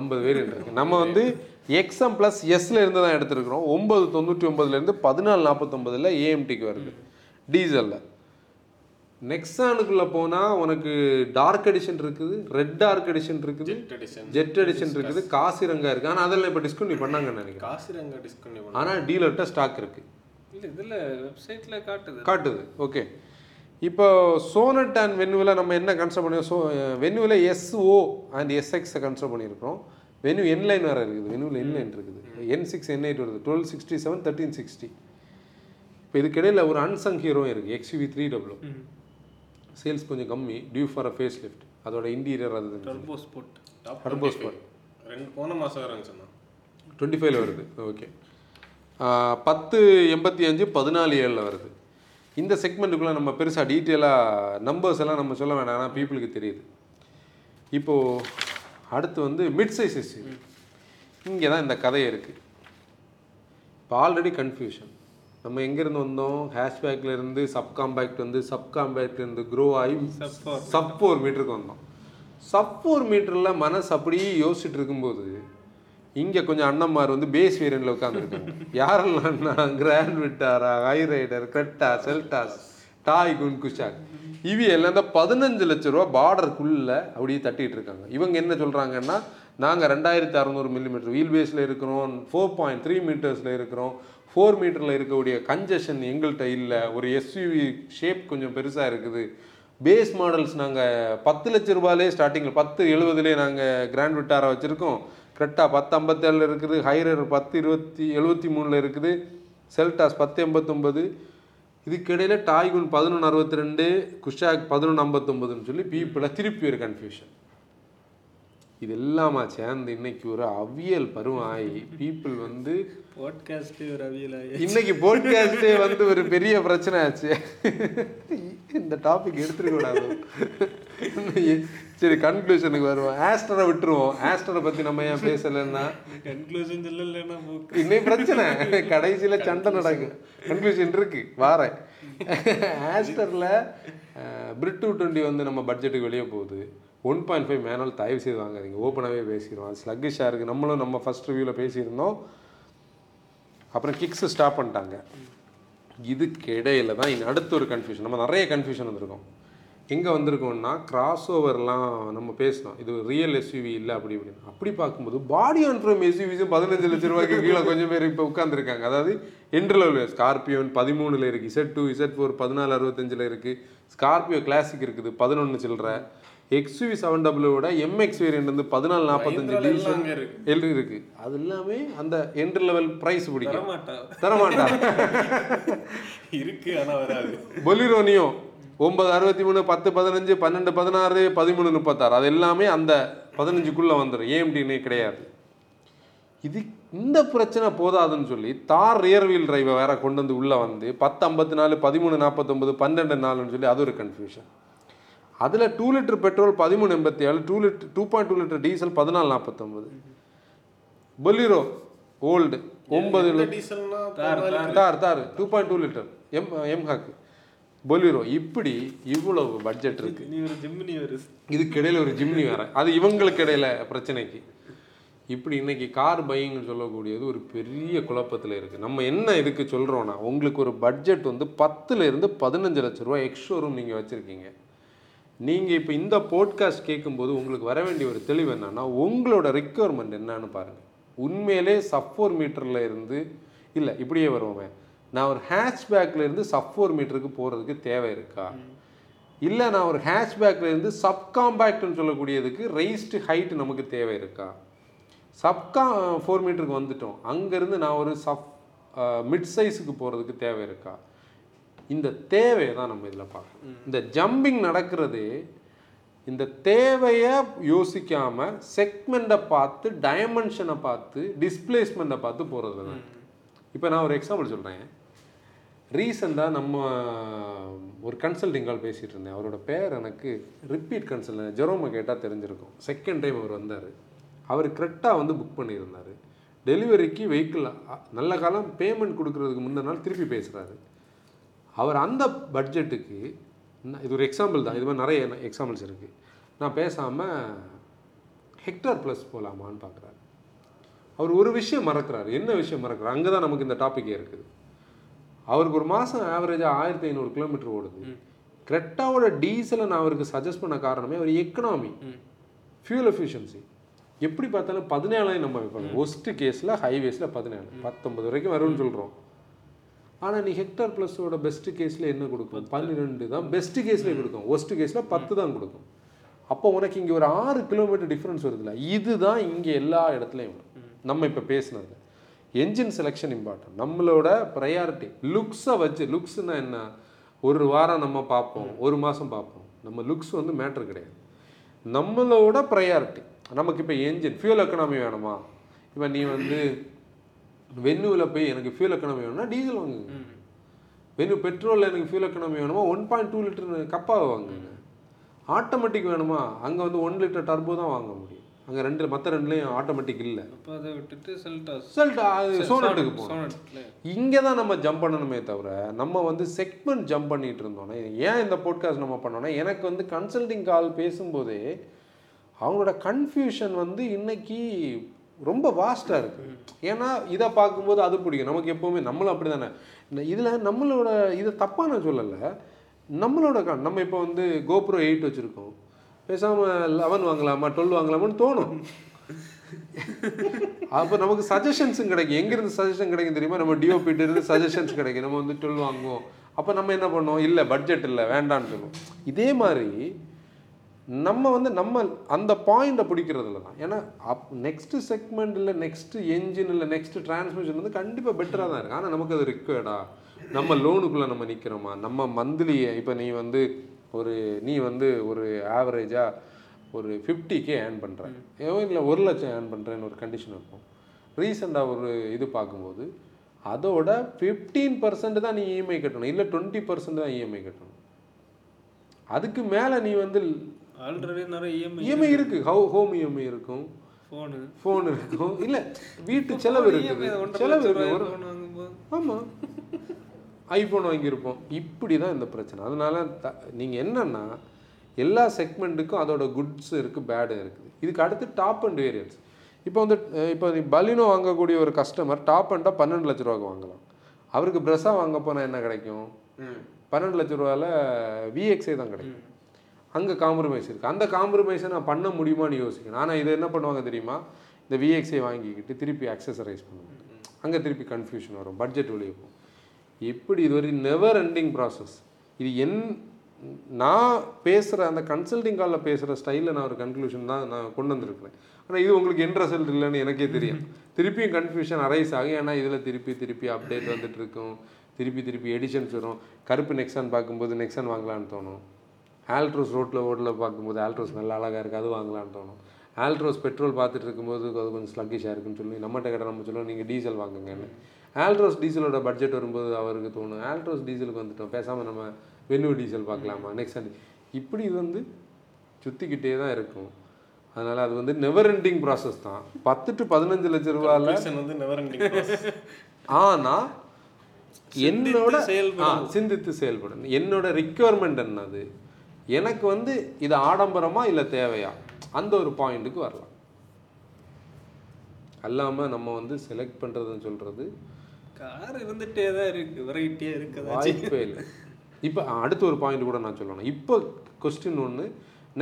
ஐம்பது வேரியன்ட் இருக்குது நம்ம வந்து எக்ஸ்எம் ப்ளஸ் எஸ்ல இருந்து தான் எடுத்திருக்கிறோம். ஒன்பது தொண்ணூற்றி ஒன்பதுலேருந்து பதினாலு நாற்பத்தொம்பதில் ஏஎம்டிக்கு வருது. டீசலில் நெக்ஸானுக்குள்ளே போனால் உனக்கு டார்க் எடிஷன் இருக்குது ரெட் டார்க் எடிஷன் இருக்குது ஜெட் எடிஷன் இருக்குது காசிரங்கா இருக்குது ஆனால் அதெல்லாம் இப்போ டிஸ்கவுண்ட் பண்ணாங்கன்னு நினைக்கிறேன். காசிரங்க டிஸ்கவுண்ட் ஆனால் டீலர்கிட்ட ஸ்டாக் இருக்குது இல்லை இதில் வெப்சைட்டில் காட்டுது. காட்டுது ஓகே இப்போ சோனட் அண்ட் வென்யூவில் நம்ம என்ன கன்சிடர் பண்ணி சோ வென்யூவில் எஸ்ஓ அண்ட் எஸ்எக்ஸை கன்சிடர் பண்ணியிருக்கிறோம். வென்யூ என்லைன் வேறு இருக்குது. வென்யூவில் என்லைன் இருக்குது. என் சிக்ஸ் என் எயிட் வருது. Twelve sixty seven thirteen sixty இப்போ இதுக்கிடையில் ஒரு அன்சங் ஹீரோ இருக்குது எக்ஸ்யூவி த்ரீ டபுள்யூ சேல்ஸ் கொஞ்சம் கம்மி. Due for a face lift அதோட இன்டீரியர் அது டர்போ ஸ்போர்ட் Turbo Sport. ரெண்டு போன மாதம் வரேங்க சொன்னா டுவெண்ட்டி ஃபைவ்ல வருது. ஓகே பத்து எண்பத்தி அஞ்சு பதினாலு ஏழில் வருது. இந்த செக்மெண்ட்டுக்குள்ளே நம்ம பெருசாக டீட்டெயிலாக நம்பர்ஸ் எல்லாம் நம்ம சொல்ல வேண்டாம் ஆனால் பீப்புளுக்கு தெரியுது. இப்போது அடுத்து வந்து மிட் சைஸ் எஸ்யூவி இங்கே தான் இந்த கதை இருக்குது இப்போ ஆல்ரெடி கன்ஃபியூஷன் நம்ம எங்கேருந்து வந்தோம்? ஹேஷ்பேக்ல இருந்து சப் காம்பேக்ட் வந்து சப் காம்பேக்ட் இருந்து க்ரோ ஆகி சப் ஃபோர் மீட்டருக்கு வந்தோம். சப் ஃபோர் மீட்டரில் மனசு அப்படியே யோசிச்சுட்டு இருக்கும்போது இங்கே கொஞ்சம் அண்ணன்மார் வந்து பேஸ் வேரியண்டில் உட்காந்துருக்காங்க யாரெல்லாம்னா Grand Vitara Hyryder Creta Seltos Taigun Kushaq EV எல்லாம் இந்த பதினஞ்சு லட்ச ரூபா பார்டருக்குள்ள அப்படியே தட்டிகிட்டு இருக்காங்க. இவங்க என்ன சொல்கிறாங்கன்னா நாங்கள் ரெண்டாயிரத்தி அறநூறு மில்லிமீட்டர் வீல் பேஸில் இருக்கிறோம் ஃபோர் பாயிண்ட் த்ரீ மீட்டர்ஸில் இருக்கிறோம். ஃபோர் மீட்டரில் இருக்கக்கூடிய கன்ஜஷன் எங்கள்கிட்ட இல்லை. ஒரு எஸ்யூவி ஷேப் கொஞ்சம் பெருசாக இருக்குது. பேஸ் மாடல்ஸ் நாங்கள் பத்து லட்ச ரூபாயிலே ஸ்டார்டிங்கில் பத்து எழுபதுலேயே நாங்கள் கிராண்ட் விட்டாரை வச்சுருக்கோம். கரெக்டாக பத்து ஐம்பத்தேழில் இருக்குது ஹைரர் பத்து இருபத்தி எழுபத்தி மூணில் இருக்குது செல்டாஸ் பத்து எண்பத்தொம்பது இதுக்கிடையில டாய்குன் பதினொன்று அறுபத்தி ரெண்டு குஷாக் பதினொன்று ஐம்பத்தொம்பதுன்னு சொல்லி பீப்புளை திருப்பி ஒரு கன்ஃபியூஷன் இது எல்லாமா சேர்ந்து இன்னைக்கு ஒரு அவியல் பருவம் ஆகி பீப்புள் வந்து பாட்காஸ்ட்டு ஒரு அவியல் ஆகி இன்னைக்கு போட்காஸ்டே வந்து ஒரு பெரிய பிரச்சனை ஆச்சு. இந்த டாபிக் எடுத்துருக்க கூடாது. சரி கன்க்ளூஷனுக்கு வருவோம். ஆஸ்டரை விட்டுருவோம். ஆஸ்டரை பத்தி நம்ம ஏன் பேசலைன்னா? கன்க்ளூஷன் சொல்லலைன்னா. இன்னும் பிரச்சனை. கடைசியில சண்டை நடக்கும் கன்க்ளூஷன் இருக்கு. வாரேன். ஆஸ்டர்ல பிரிட் டூ டுவெண்ட்டி வந்து நம்ம பட்ஜெட்டுக்கு வெளியே போகுது. ஒன் பாயிண்ட் ஃபைவ் மேனுவல் தயவு செய்து வாங்காதீங்க. ஓப்பனாகவே பேசிடுவோம். அது ஸ்லக்கிஷாக இருக்குது நம்மளும் நம்ம ஃபர்ஸ்ட் ரிவ்யூவில் பேசியிருந்தோம். அப்புறம் கிக்ஸு ஸ்டாப் பண்ணிட்டாங்க. இதுக்கு இடையில தான் அடுத்த ஒரு கன்ஃபியூஷன் நம்ம நிறைய கன்ஃபியூஷன் வந்திருக்கோம். எங்கே வந்திருக்கோம்னா கிராஸ் ஓவர்லாம் நம்ம பேசினோம் இது ரியல் எஸ்யூவி இல்லை அப்படி இப்படின்னு. அப்படி பார்க்கும்போது பாடி ஆன் ஃப்ரம் எஸ்யூவிஸும் பதினஞ்சு லட்ச ரூபாய்க்கு கீழே கொஞ்சம் பேர் இப்போ உட்காந்துருக்காங்க அதாவது என்ட்ரில் உள்ள ஸ்கார்பியோன் பதிமூணில் இருக்குது இசட் டூ இசட் ஃபோர் பதினாலு அறுபத்தஞ்சில் இருக்குது ஸ்கார்பியோ கிளாசிக் இருக்குது பதினொன்று சில்லற. எக்ஸ்யூவி செவன் டபுளோட எம்எக்ஸ் வேரியன்ட் வந்து பதினாலு நாற்பத்தஞ்சு டீசல் அங்க இருக்கு. எல் இருக்கு. அது எல்லாமே அந்த என்ட்ரி லெவல் ப்ரைஸ் பிடிக்கும். தரமாட்டா? தரமாட்டா? இருக்கு ஆனா வராது. பொலிரோனியோ ஒன்பது அறுபத்தி மூணு பத்து பதினஞ்சு பன்னெண்டு பதினாறு பதிமூணு முப்பத்தாறு. அது எல்லாமே அந்த பதினஞ்சுக்குள்ளே வந்துடும் ஏஎம்டினே கிடையாது. இது இந்த பிரச்சனை போதாதுன்னு சொல்லி தார் ரியர் வீல் டிரைவை வேற கொண்டு வந்து உள்ளே வந்து பத்து ஐம்பத்தி நாலு பதிமூணு நாற்பத்தொம்பது பன்னெண்டு நாலுன்னு சொல்லி அது ஒரு கன்ஃபியூஷன் அதில் டூ லிட்டர் பெட்ரோல் பதிமூணு எண்பத்தி ஏழு two litre two point two litre diesel பதினாலு நாற்பத்தொம்பது பொலிரோ ஓல்டு ஒன்பது Thar Thar. Two point two litre M எம்ஹாக்கு Bolero இப்படி இவ்வளவு பட்ஜெட் இருக்கு. நீ ஒரு ஜிம்னி ஒரு இதுக்கு இடையில ஒரு ஜிம்னி வேற அது இவங்களுக்கு இடையில பிரச்சனைக்கு. இப்படி இன்னைக்கு கார் பையிங்னு சொல்லக்கூடியது ஒரு பெரிய குழப்பத்தில் இருக்குது நம்ம என்ன இதுக்கு சொல்கிறோன்னா உங்களுக்கு ஒரு பட்ஜெட் வந்து பத்துல இருந்து பதினஞ்சு லட்ச ரூபா எக்ஸ்ஷோரூம் நீங்கள் வச்சுருக்கீங்க. நீங்கள் இப்போ இந்த போட்காஸ்ட் கேட்கும்போது உங்களுக்கு வர வேண்டிய ஒரு தெளிவு என்னன்னா உங்களோட ரெக்குவயர்மெண்ட் என்னன்னு பாருங்கள் உண்மையிலே சஃபோர் மீட்டரில் இருந்து இல்லை இப்படியே வருவோமே. நான் ஒரு ஹேஷ்பேக்கில் இருந்து சஃபோர் மீட்டருக்கு போகிறதுக்கு தேவை இருக்கா? இல்லை நான் ஒரு ஹேஷ்பேக்ல இருந்து சப்காம்பேக்ட்னு சொல்லக்கூடியதுக்கு ரெய்ஸ்டு ஹைட் நமக்கு தேவை இருக்கா? சப்கா ஃபோர் மீட்டருக்கு வந்துட்டோம். அங்கேருந்து நான் ஒரு சப் மிட் சைஸுக்கு போகிறதுக்கு தேவை இருக்கா? இந்த தேவையை தான் நம்ம இதில் பார்க்கணும். இந்த ஜம்பிங் நடக்கிறது இந்த தேவையை யோசிக்காம செக்மெண்ட்டை பார்த்து டைமென்ஷனை பார்த்து டிஸ்பிளேஸ்மெண்ட்டை பார்த்து போகிறது தான் இப்போ நான் ஒரு எக்ஸாம்பிள் சொல்கிறேன் ரீசெண்டாக நம்ம ஒரு கன்சல்டிங் கால் பேசிகிட்டு இருந்தேன். அவரோட பேர் எனக்கு ரிப்பீட் கன்சல்ட் ஜெரோமை கேட்டால் தெரிஞ்சிருக்கும். செகண்ட் டைம் அவர் வந்தார். அவர் கரெக்டாக வந்து புக் பண்ணியிருந்தார். டெலிவரிக்கு வெஹிக்கிள் நல்ல காலம் பேமெண்ட் கொடுக்குறதுக்கு முந்தின நாள் திருப்பி பேசுகிறாரு அவர் அந்த பட்ஜெட்டுக்கு இது ஒரு எக்ஸாம்பிள் தான். இது மாதிரி நிறைய எக்ஸாம்பிள்ஸ் இருக்குது நான் பேசாமல் ஹெக்டார் ப்ளஸ் போகலாமான்னு பார்க்குறாரு. அவர் ஒரு விஷயம் மறக்கிறார். என்ன விஷயம் மறக்கிறார்? அங்கே தான் நமக்கு இந்த டாப்பிக்கே இருக்குது. அவருக்கு ஒரு மாதம் ஆவரேஜாக ஆயிரத்தி ஐநூறு கிலோமீட்டர் ஓடுது. கிரெட்டாவோட டீசலை நான் அவருக்கு சஜஸ்ட் பண்ண காரணமே அவர் எக்கனாமி ஃபியூல் எஃபிஷியன்சி எப்படி பார்த்தாலும் பதினேழாயிரம் நம்ம வைப்பாங்க ஒஸ்ட்டு கேஸில் ஹைவேஸில் பதினேழு. பத்தொன்பது வரைக்கும் வரும்னு சொல்கிறோம் ஆனால் நீ ஹெக்டார் ப்ளஸோட பெஸ்ட்டு கேஸில் என்ன கொடுக்கும்? பன்னிரெண்டு தான் பெஸ்ட்டு கேஸில் கொடுக்கும். ஒஸ்ட்டு கேஸில் பத்து தான் கொடுக்கும். அப்போ உனக்கு இங்கே ஒரு ஆறு கிலோமீட்டர் டிஃப்ரென்ஸ் வருதுல்ல? இதுதான் இங்கே எல்லா இடத்துலையும் நம்ம இப்போ பேசுனது. என்ஜின் செலெக்ஷன் இம்பார்ட்டன்ட் நம்மளோட ப்ரையாரிட்டி லுக்ஸை வச்சு லுக்ஸ்னா என்ன? ஒரு வாரம் நம்ம பார்ப்போம் ஒரு மாதம் பார்ப்போம். நம்ம லுக்ஸ் வந்து மேட்ரு கிடையாது. நம்மளோட ப்ரையாரிட்டி நமக்கு இப்போ என்ஜின் ஃபியூல் எக்கனாமி வேணுமா? இப்போ நீ வந்து வென்யூவில் போய் எனக்கு ஃபியூல் எக்கனாமி வேணும்னா டீசல் வாங்குங்க. வென்யூ பெட்ரோலில் எனக்கு ஃபியூல் எக்கனாமி வேணுமா? ஒன் பாயிண்ட் டூ லிட்டர் கப்பாவை வாங்குங்க. ஆட்டோமேட்டிக் வேணுமா? அங்கே வந்து ஒன் லிட்டர் டர்போ தான் வாங்க முடியும். அங்கே ரெண்டு மற்ற ரெண்டுலேயும் ஆட்டோமேட்டிக் இல்லை. அப்போ அதை விட்டுட்டு செல்டாஸ் ரிசல்ட் அது சோனட்டுக்கு போகணும் இங்கே தான் நம்ம ஜம்ப் பண்ணணுமே தவிர நம்ம வந்து செக்மெண்ட் ஜம்ப் பண்ணிட்டு இருந்தோம்னா ஏன் இந்த போட்காஸ்ட் நம்ம பண்ணோம்னா எனக்கு வந்து கன்சல்டிங் கால் பேசும்போதே அவங்களோட கன்ஃபியூஷன் வந்து இன்னைக்கு ரொம்ப வாஸ்ட்டாக இருக்குது ஏன்னா இதை பார்க்கும்போது அது பிடிக்கும். நமக்கு எப்போவுமே நம்மளும் அப்படி தானே இதில் நம்மளோட இதை தப்பாக நான் சொல்லலை. நம்மளோட நம்ம இப்போ வந்து கோப்ரோ எயிட் வச்சுருக்கோம். பேசாமல் லெவன் வாங்கலாமா டுவெல் வாங்கலாமான்னு தோணும். அப்போ நமக்கு சஜஷன்ஸும் கிடைக்கும். எங்கேருந்து சஜஷன் கிடைக்கும் தெரியுமா? நம்ம டிஓபிட்டு இருந்து சஜஷன்ஸ் கிடைக்கும். நம்ம வந்து டுவெல் வாங்குவோம். அப்போ நம்ம என்ன பண்ணுவோம்? இல்லை பட்ஜெட் இல்லை வேண்டாம்னு சொல்லுவோம். இதே மாதிரி நம்ம வந்து நம்ம அந்த பாயிண்ட்டை பிடிக்கிறதுல தான். ஏன்னா அப் நெக்ஸ்ட்டு செக்மெண்ட் இல்லை நெக்ஸ்ட்டு என்ஜின் இல்லை நெக்ஸ்ட்டு டிரான்ஸ்மிஷன் வந்து கண்டிப்பாக பெட்டராக தான் இருக்குது ஆனால் நமக்கு அது ரிக்வேர்டா நம்ம லோனுக்குள்ளே நம்ம நிற்கிறோமா நம்ம மந்த்லி இப்போ நீ வந்து ஒரு நீ வந்து ஒரு ஆவரேஜாக ஒரு ஃபிஃப்டி கே ஏர்ன் பண்ணுறேன் இல்லை ஒரு லட்சம் ஏர்ன் பண்ணுறேன்னு ஒரு கண்டிஷன் இருக்கும். ரீசெண்டாக ஒரு இது பார்க்கும்போது அதோட ஃபிஃப்டீன் பர்சன்ட் தான் நீ இஎம்ஐ கட்டணும். இல்லை டுவெண்ட்டி பர்சன்ட் தான் இஎம்ஐ கட்டணும். அதுக்கு மேலே நீ வந்து ஆல்ரெடி நிறைய இஎம்ஐ இஎம்ஐ இருக்கு. ஹவு ஹோம் இஎம்ஐ இருக்கும். ஃபோனு ஃபோன் இருக்கும். இல்லை வீட்டு செலவு இருக்குது. செலவு இருக்கு ஒரு ஃபோன் வாங்கும்போது. ஆமாம் ஐஃபோன் வாங்கியிருப்போம். இப்படி தான் இந்த பிரச்சனை. அதனால த நீங்கள் என்னன்னா எல்லா செக்மெண்ட்டுக்கும் அதோட குட்ஸ் இருக்குது பேடும் இருக்குது. இதுக்கு அடுத்து டாப் அண்ட் வேரியன்ஸ். இப்போ வந்து இப்போ நீ பலினோ வாங்கக்கூடிய ஒரு கஸ்டமர் டாப் அண்டாக பன்னெண்டு லட்ச ரூபாய்க்கு வாங்கலாம். அவருக்கு ப்ரெஸ்ஸாக வாங்க போனால் என்ன கிடைக்கும்? பன்னெண்டு லட்ச ரூபாயில் விஎக்ஸே தான் கிடைக்கும். அங்கே காம்ப்ரமைஸ் இருக்குது அந்த காம்ப்ரமைஸை நான் பண்ண முடியுமான்னு யோசிக்கணும். ஆனால் இதை என்ன பண்ணுவாங்க தெரியுமா? இந்த விஎக்ஸே வாங்கிக்கிட்டு திருப்பி அக்சசரைஸ் பண்ணுவாங்க. அங்கே திருப்பி கன்ஃபியூஷன் வரும். பட்ஜெட் வெளியே போகும். எப்படி இது ஒரு நெவர் எண்டிங் ப்ராசஸ் இது என் நான் பேசுகிற அந்த கன்சல்டிங் காலில் பேசுகிற ஸ்டைலில் நான் ஒரு கன்க்ளூஷன் தான் நான் கொண்டு வந்திருக்கிறேன். ஆனால் இது உங்களுக்கு என் ரிசல்ட் இல்லைன்னு எனக்கே தெரியும். திருப்பியும் கன்ஃபியூஷன் அரைஸ் ஆகும். ஏன்னா இதில் திருப்பி திருப்பி அப்டேட் வந்துட்டு இருக்கும். திருப்பி திருப்பி எடிஷன்ஸ் வரும். கருப்பு நெக்ஸான் பார்க்கும்போது நெக்ஸான் வாங்கலான்னு தோணும். ஆல்ட்ரோஸ் ரோட்டில் ஓட்டில் பார்க்கும்போது ஆல்ட்ரோஸ் நல்லா அழகாக இருக்குது அது வாங்கலான்னு தோணும். ஆல்ட்ரோஸ் பெட்ரோல் பார்த்துட்டு இருக்கும்போது அது கொஞ்சம் ஸ்லக்கிஷாக இருக்குன்னு சொல்லி நம்மகிட்ட கிட்ட நம்ம சொல்லுவோம் நீங்கள் டீசல் வாங்குங்கன்னு. ஆல்ட்ரோஸ் டீசலோட பட்ஜெட் வரும்போது அவருக்கு தோணும். ஆல்ட்ரோஸ் டீசலுக்கு வந்துட்டோம். பேசாமல் நம்ம வென்யூ டீசல் பார்க்கலாமா? நெக்ஸ்ட் இப்படி இது வந்து சுற்றிக்கிட்டே தான் இருக்கும். அதனால் அது வந்து நெவர் எண்டிங் ப்ராசஸ் தான். பத்து டு பதினஞ்சு லட்ச ரூபாயில் வந்து நெவர் எண்டிங் ஆனால் என்னோட செயல்படணும். ஆ, சிந்தித்து செயல்படணும். என்னோட ரிக்குவயர்மெண்ட் என்னது? எனக்கு வந்து இது ஆடம்பரமா இல்லை தேவையா? அந்த ஒரு பாயிண்ட்டுக்கு வரலாம். அல்லாமல் நம்ம வந்து செலக்ட் பண்ணுறதுன்னு சொல்கிறது கார் இருந்துட்டே தான் இருக்கு வெரைட்டியாக இருக்குதா வாய்ப்பே இல்லை. இப்போ அடுத்த ஒரு பாயிண்ட் கூட நான் சொல்லணும். இப்போ கொஸ்டின் ஒன்று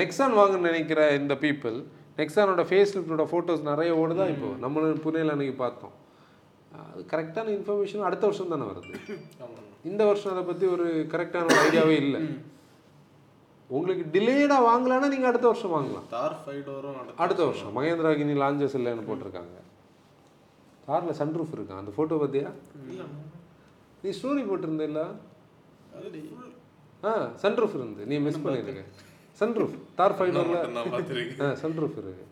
நெக்ஸான் வாங்க நினைக்கிற இந்த பீப்புள் நெக்ஸானோட ஃபேஸ் லிஃப்டோட ஃபோட்டோஸ் நிறைய ஓடுதா இப்போ? நம்ம புனேல அன்னைக்கு பார்த்தோம். அது கரெக்டான இன்ஃபர்மேஷன் அடுத்த வருஷம் தானே வருது? இந்த வருஷம் அதை பற்றி ஒரு கரெக்டான ஒரு ஐடியாவே இல்லை. உங்களுக்கு டிலேடாக வாங்கலான்னா நீங்கள் அடுத்த வருஷம் வாங்கலாம். தார் ஃபைவ் அடுத்த வருஷம் மகேந்திரா கினி லாஞ்சஸ் இல்லைன்னு போட்டிருக்காங்க. காரில் சன்ரூஃப் இருக்கான் அந்த ஃபோட்டோ பார்த்தியா நீ ஸ்டோரி போட்டிருந்தில்ல? ஆ சன்ரூஃப் இருந்து. நீ மிஸ் பண்ணிருக்க. சன்ரூஃப் தார் ஃபைவ் டோரில் ஆ சன்ரூஃப் இருக்கு.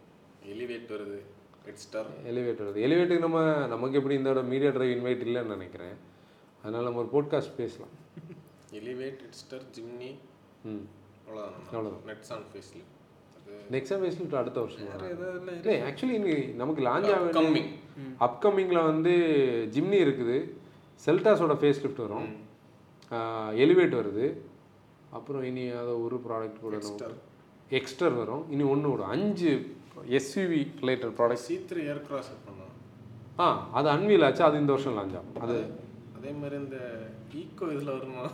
எலிவேட் வருது. எலிவேட்டர் வருது. எலிவேட்டருக்கு நம்ம நமக்கு எப்படி இந்த மீடியா டிரைவ் இன்வைட் இல்லைன்னு நினைக்கிறேன். அதனால் நம்ம ஒரு போட்காஸ்ட் பேசலாம். Elevate red star Jimny. ம். அவ்வளோதான் அவ்வளவுதான். நெட்ஸ் ஆன் ஃபேஸ்ல அது நெக்ஸ்ட் பேசலிட்டு அடுத்த வருஷம் இல்லை ஆக்சுவலி இன்னைக்கு நமக்கு லான்ச் ஆக கம்மிங் அப்கமிங்கில் வந்து ஜிம்னி இருக்குது. செல்டாஸோட ஃபேஸ் லிஃப்ட் வரும் எலிவேட் வருது. அப்புறம் இனி அதை ஒரு ப்ராடக்ட் கூட எக்ஸ்டர் வரும். இனி ஒன்று வரும் அஞ்சு SUV related products C three Aircross பண்ணோம். ஆ அது அன்வீல் ஆச்சு. அது இந்த வருஷம் லான்ச் ஆகும். அது அதே மாதிரி இந்த ஈக்கோ இதில் வருமா?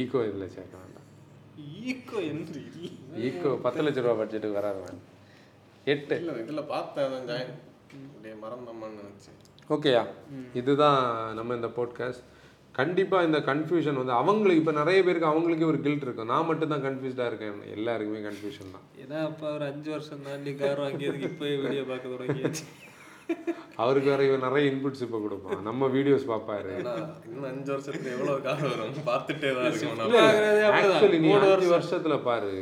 ஈகோ இதில் சேர்க்க வேண்டாம் ஈக்கோ என்று ஈகோ பத்து லட்ச ரூபா பட்ஜெட்டுக்கு வராது வேண்டாம் எட்டு. இல்லை இதில் பார்த்தேன் ஜாயின் அப்படியே மறந்தோமான்னு நினச்சேன். ஓகேயா இதுதான் நம்ம இந்த போட்காஸ்ட் கண்டிப்பாக இந்த கன்ஃபியூஷன் வந்து அவங்களுக்கு இப்போ நிறைய பேருக்கு அவங்களுக்கே ஒரு கில்ட் இருக்கும். நான் மட்டும் தான் கன்ஃபியூஸ்டாக இருக்கேன். எல்லாருக்குமே கன்ஃபியூஷன் தான். ஏன்னா அப்போ ஒரு அஞ்சு வருஷம் தாண்டி கார் வாங்கியதுக்கு இப்போ வீடியோ பார்க்க தொடங்கியாச்சு. அவருக்கு வேற இவன் நிறைய இன்புட்ஸ் இப்போ கொடுப்பான். நம்ம வீடியோஸ் பார்ப்பாரு ஆனா, இன்னும் அஞ்சு வருஷத்துல எவ்வளோ கார் வரும்? பார்த்துட்டே தான். ஆக்சுவலி நீ அஞ்சு வருஷத்துல பாரு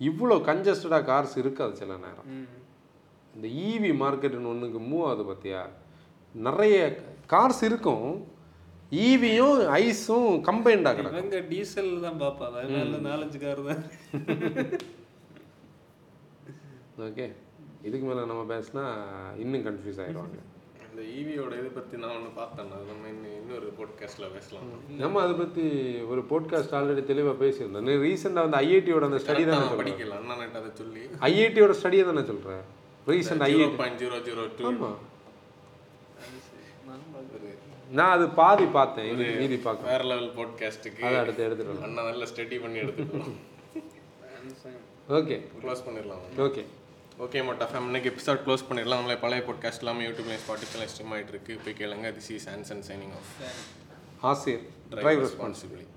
இவ்வளோ கன்ஜஸ்டடாக கார்ஸ் இருக்காது சில நேரம். இந்த ஈவி மார்க்கெட்டுன்னு ஒன்றுக்கு மூவ் ஆகுது பார்த்தியா நிறைய கார்ஸ் இருக்கும். ஈவியும் ஐஸும் கம்பைன்டாக கிடக்கும். இவங்க டீசல் தான் பார்ப்பா அதனால நாலஞ்சு கார் தான். ஓகே இதுக்கு மேலே நம்ம பேசினா இன்னும் கன்ஃபியூஸ் ஆயிடுவாங்க. இந்த ஈவியோட இது பற்றி நான் ஒன்று பார்த்தேன். அது நம்ம இன்னும் இன்னொரு போட்காஸ்ட்டில் பேசலாம். நம்ம அதை பற்றி ஒரு போட்காஸ்ட் ஆல்ரெடி தெளிவாக பேசியிருந்தோம். நீ ரீசெண்டாக வந்து ஐஐடியோட அந்த ஸ்டடி தானே நான் சொல்கிறேன் படிக்கல. அண்ணன் அதை சொல்லி. ஐஐடியோட ஸ்டடியை தானே சொல்கிறேன் recent IIT point zero zero two ஆமாம் நான் அது பாதி பார்த்தேன். இது மீதி பார்க்க வேற லெவல் போட்காஸ்ட்டுக்கு அதை அடுத்து எடுத்துட்டு வரலாம். அண்ணா நல்லா ஸ்டடி பண்ணி எடுத்துக்கலாம் ஓகே க்ளோஸ் பண்ணிடலாம். ஓகே ஓகே மட்டா ஃபேம் இன்னைக்கு எபிசோட் க்ளோஸ் பண்ணிடலாம். நம்மளே பழைய பாட்காஸ்ட் எல்லாமே யூடியூப்ல ஸ்பாட்டிஃபைல ஸ்ட்ரீம் ஆகிட்டு இருக்கு. போய் கேளுங்க. This is Anson signing off ஆசிர் ட்ரைவ் ரெஸ்பான்சிபிலிட்டி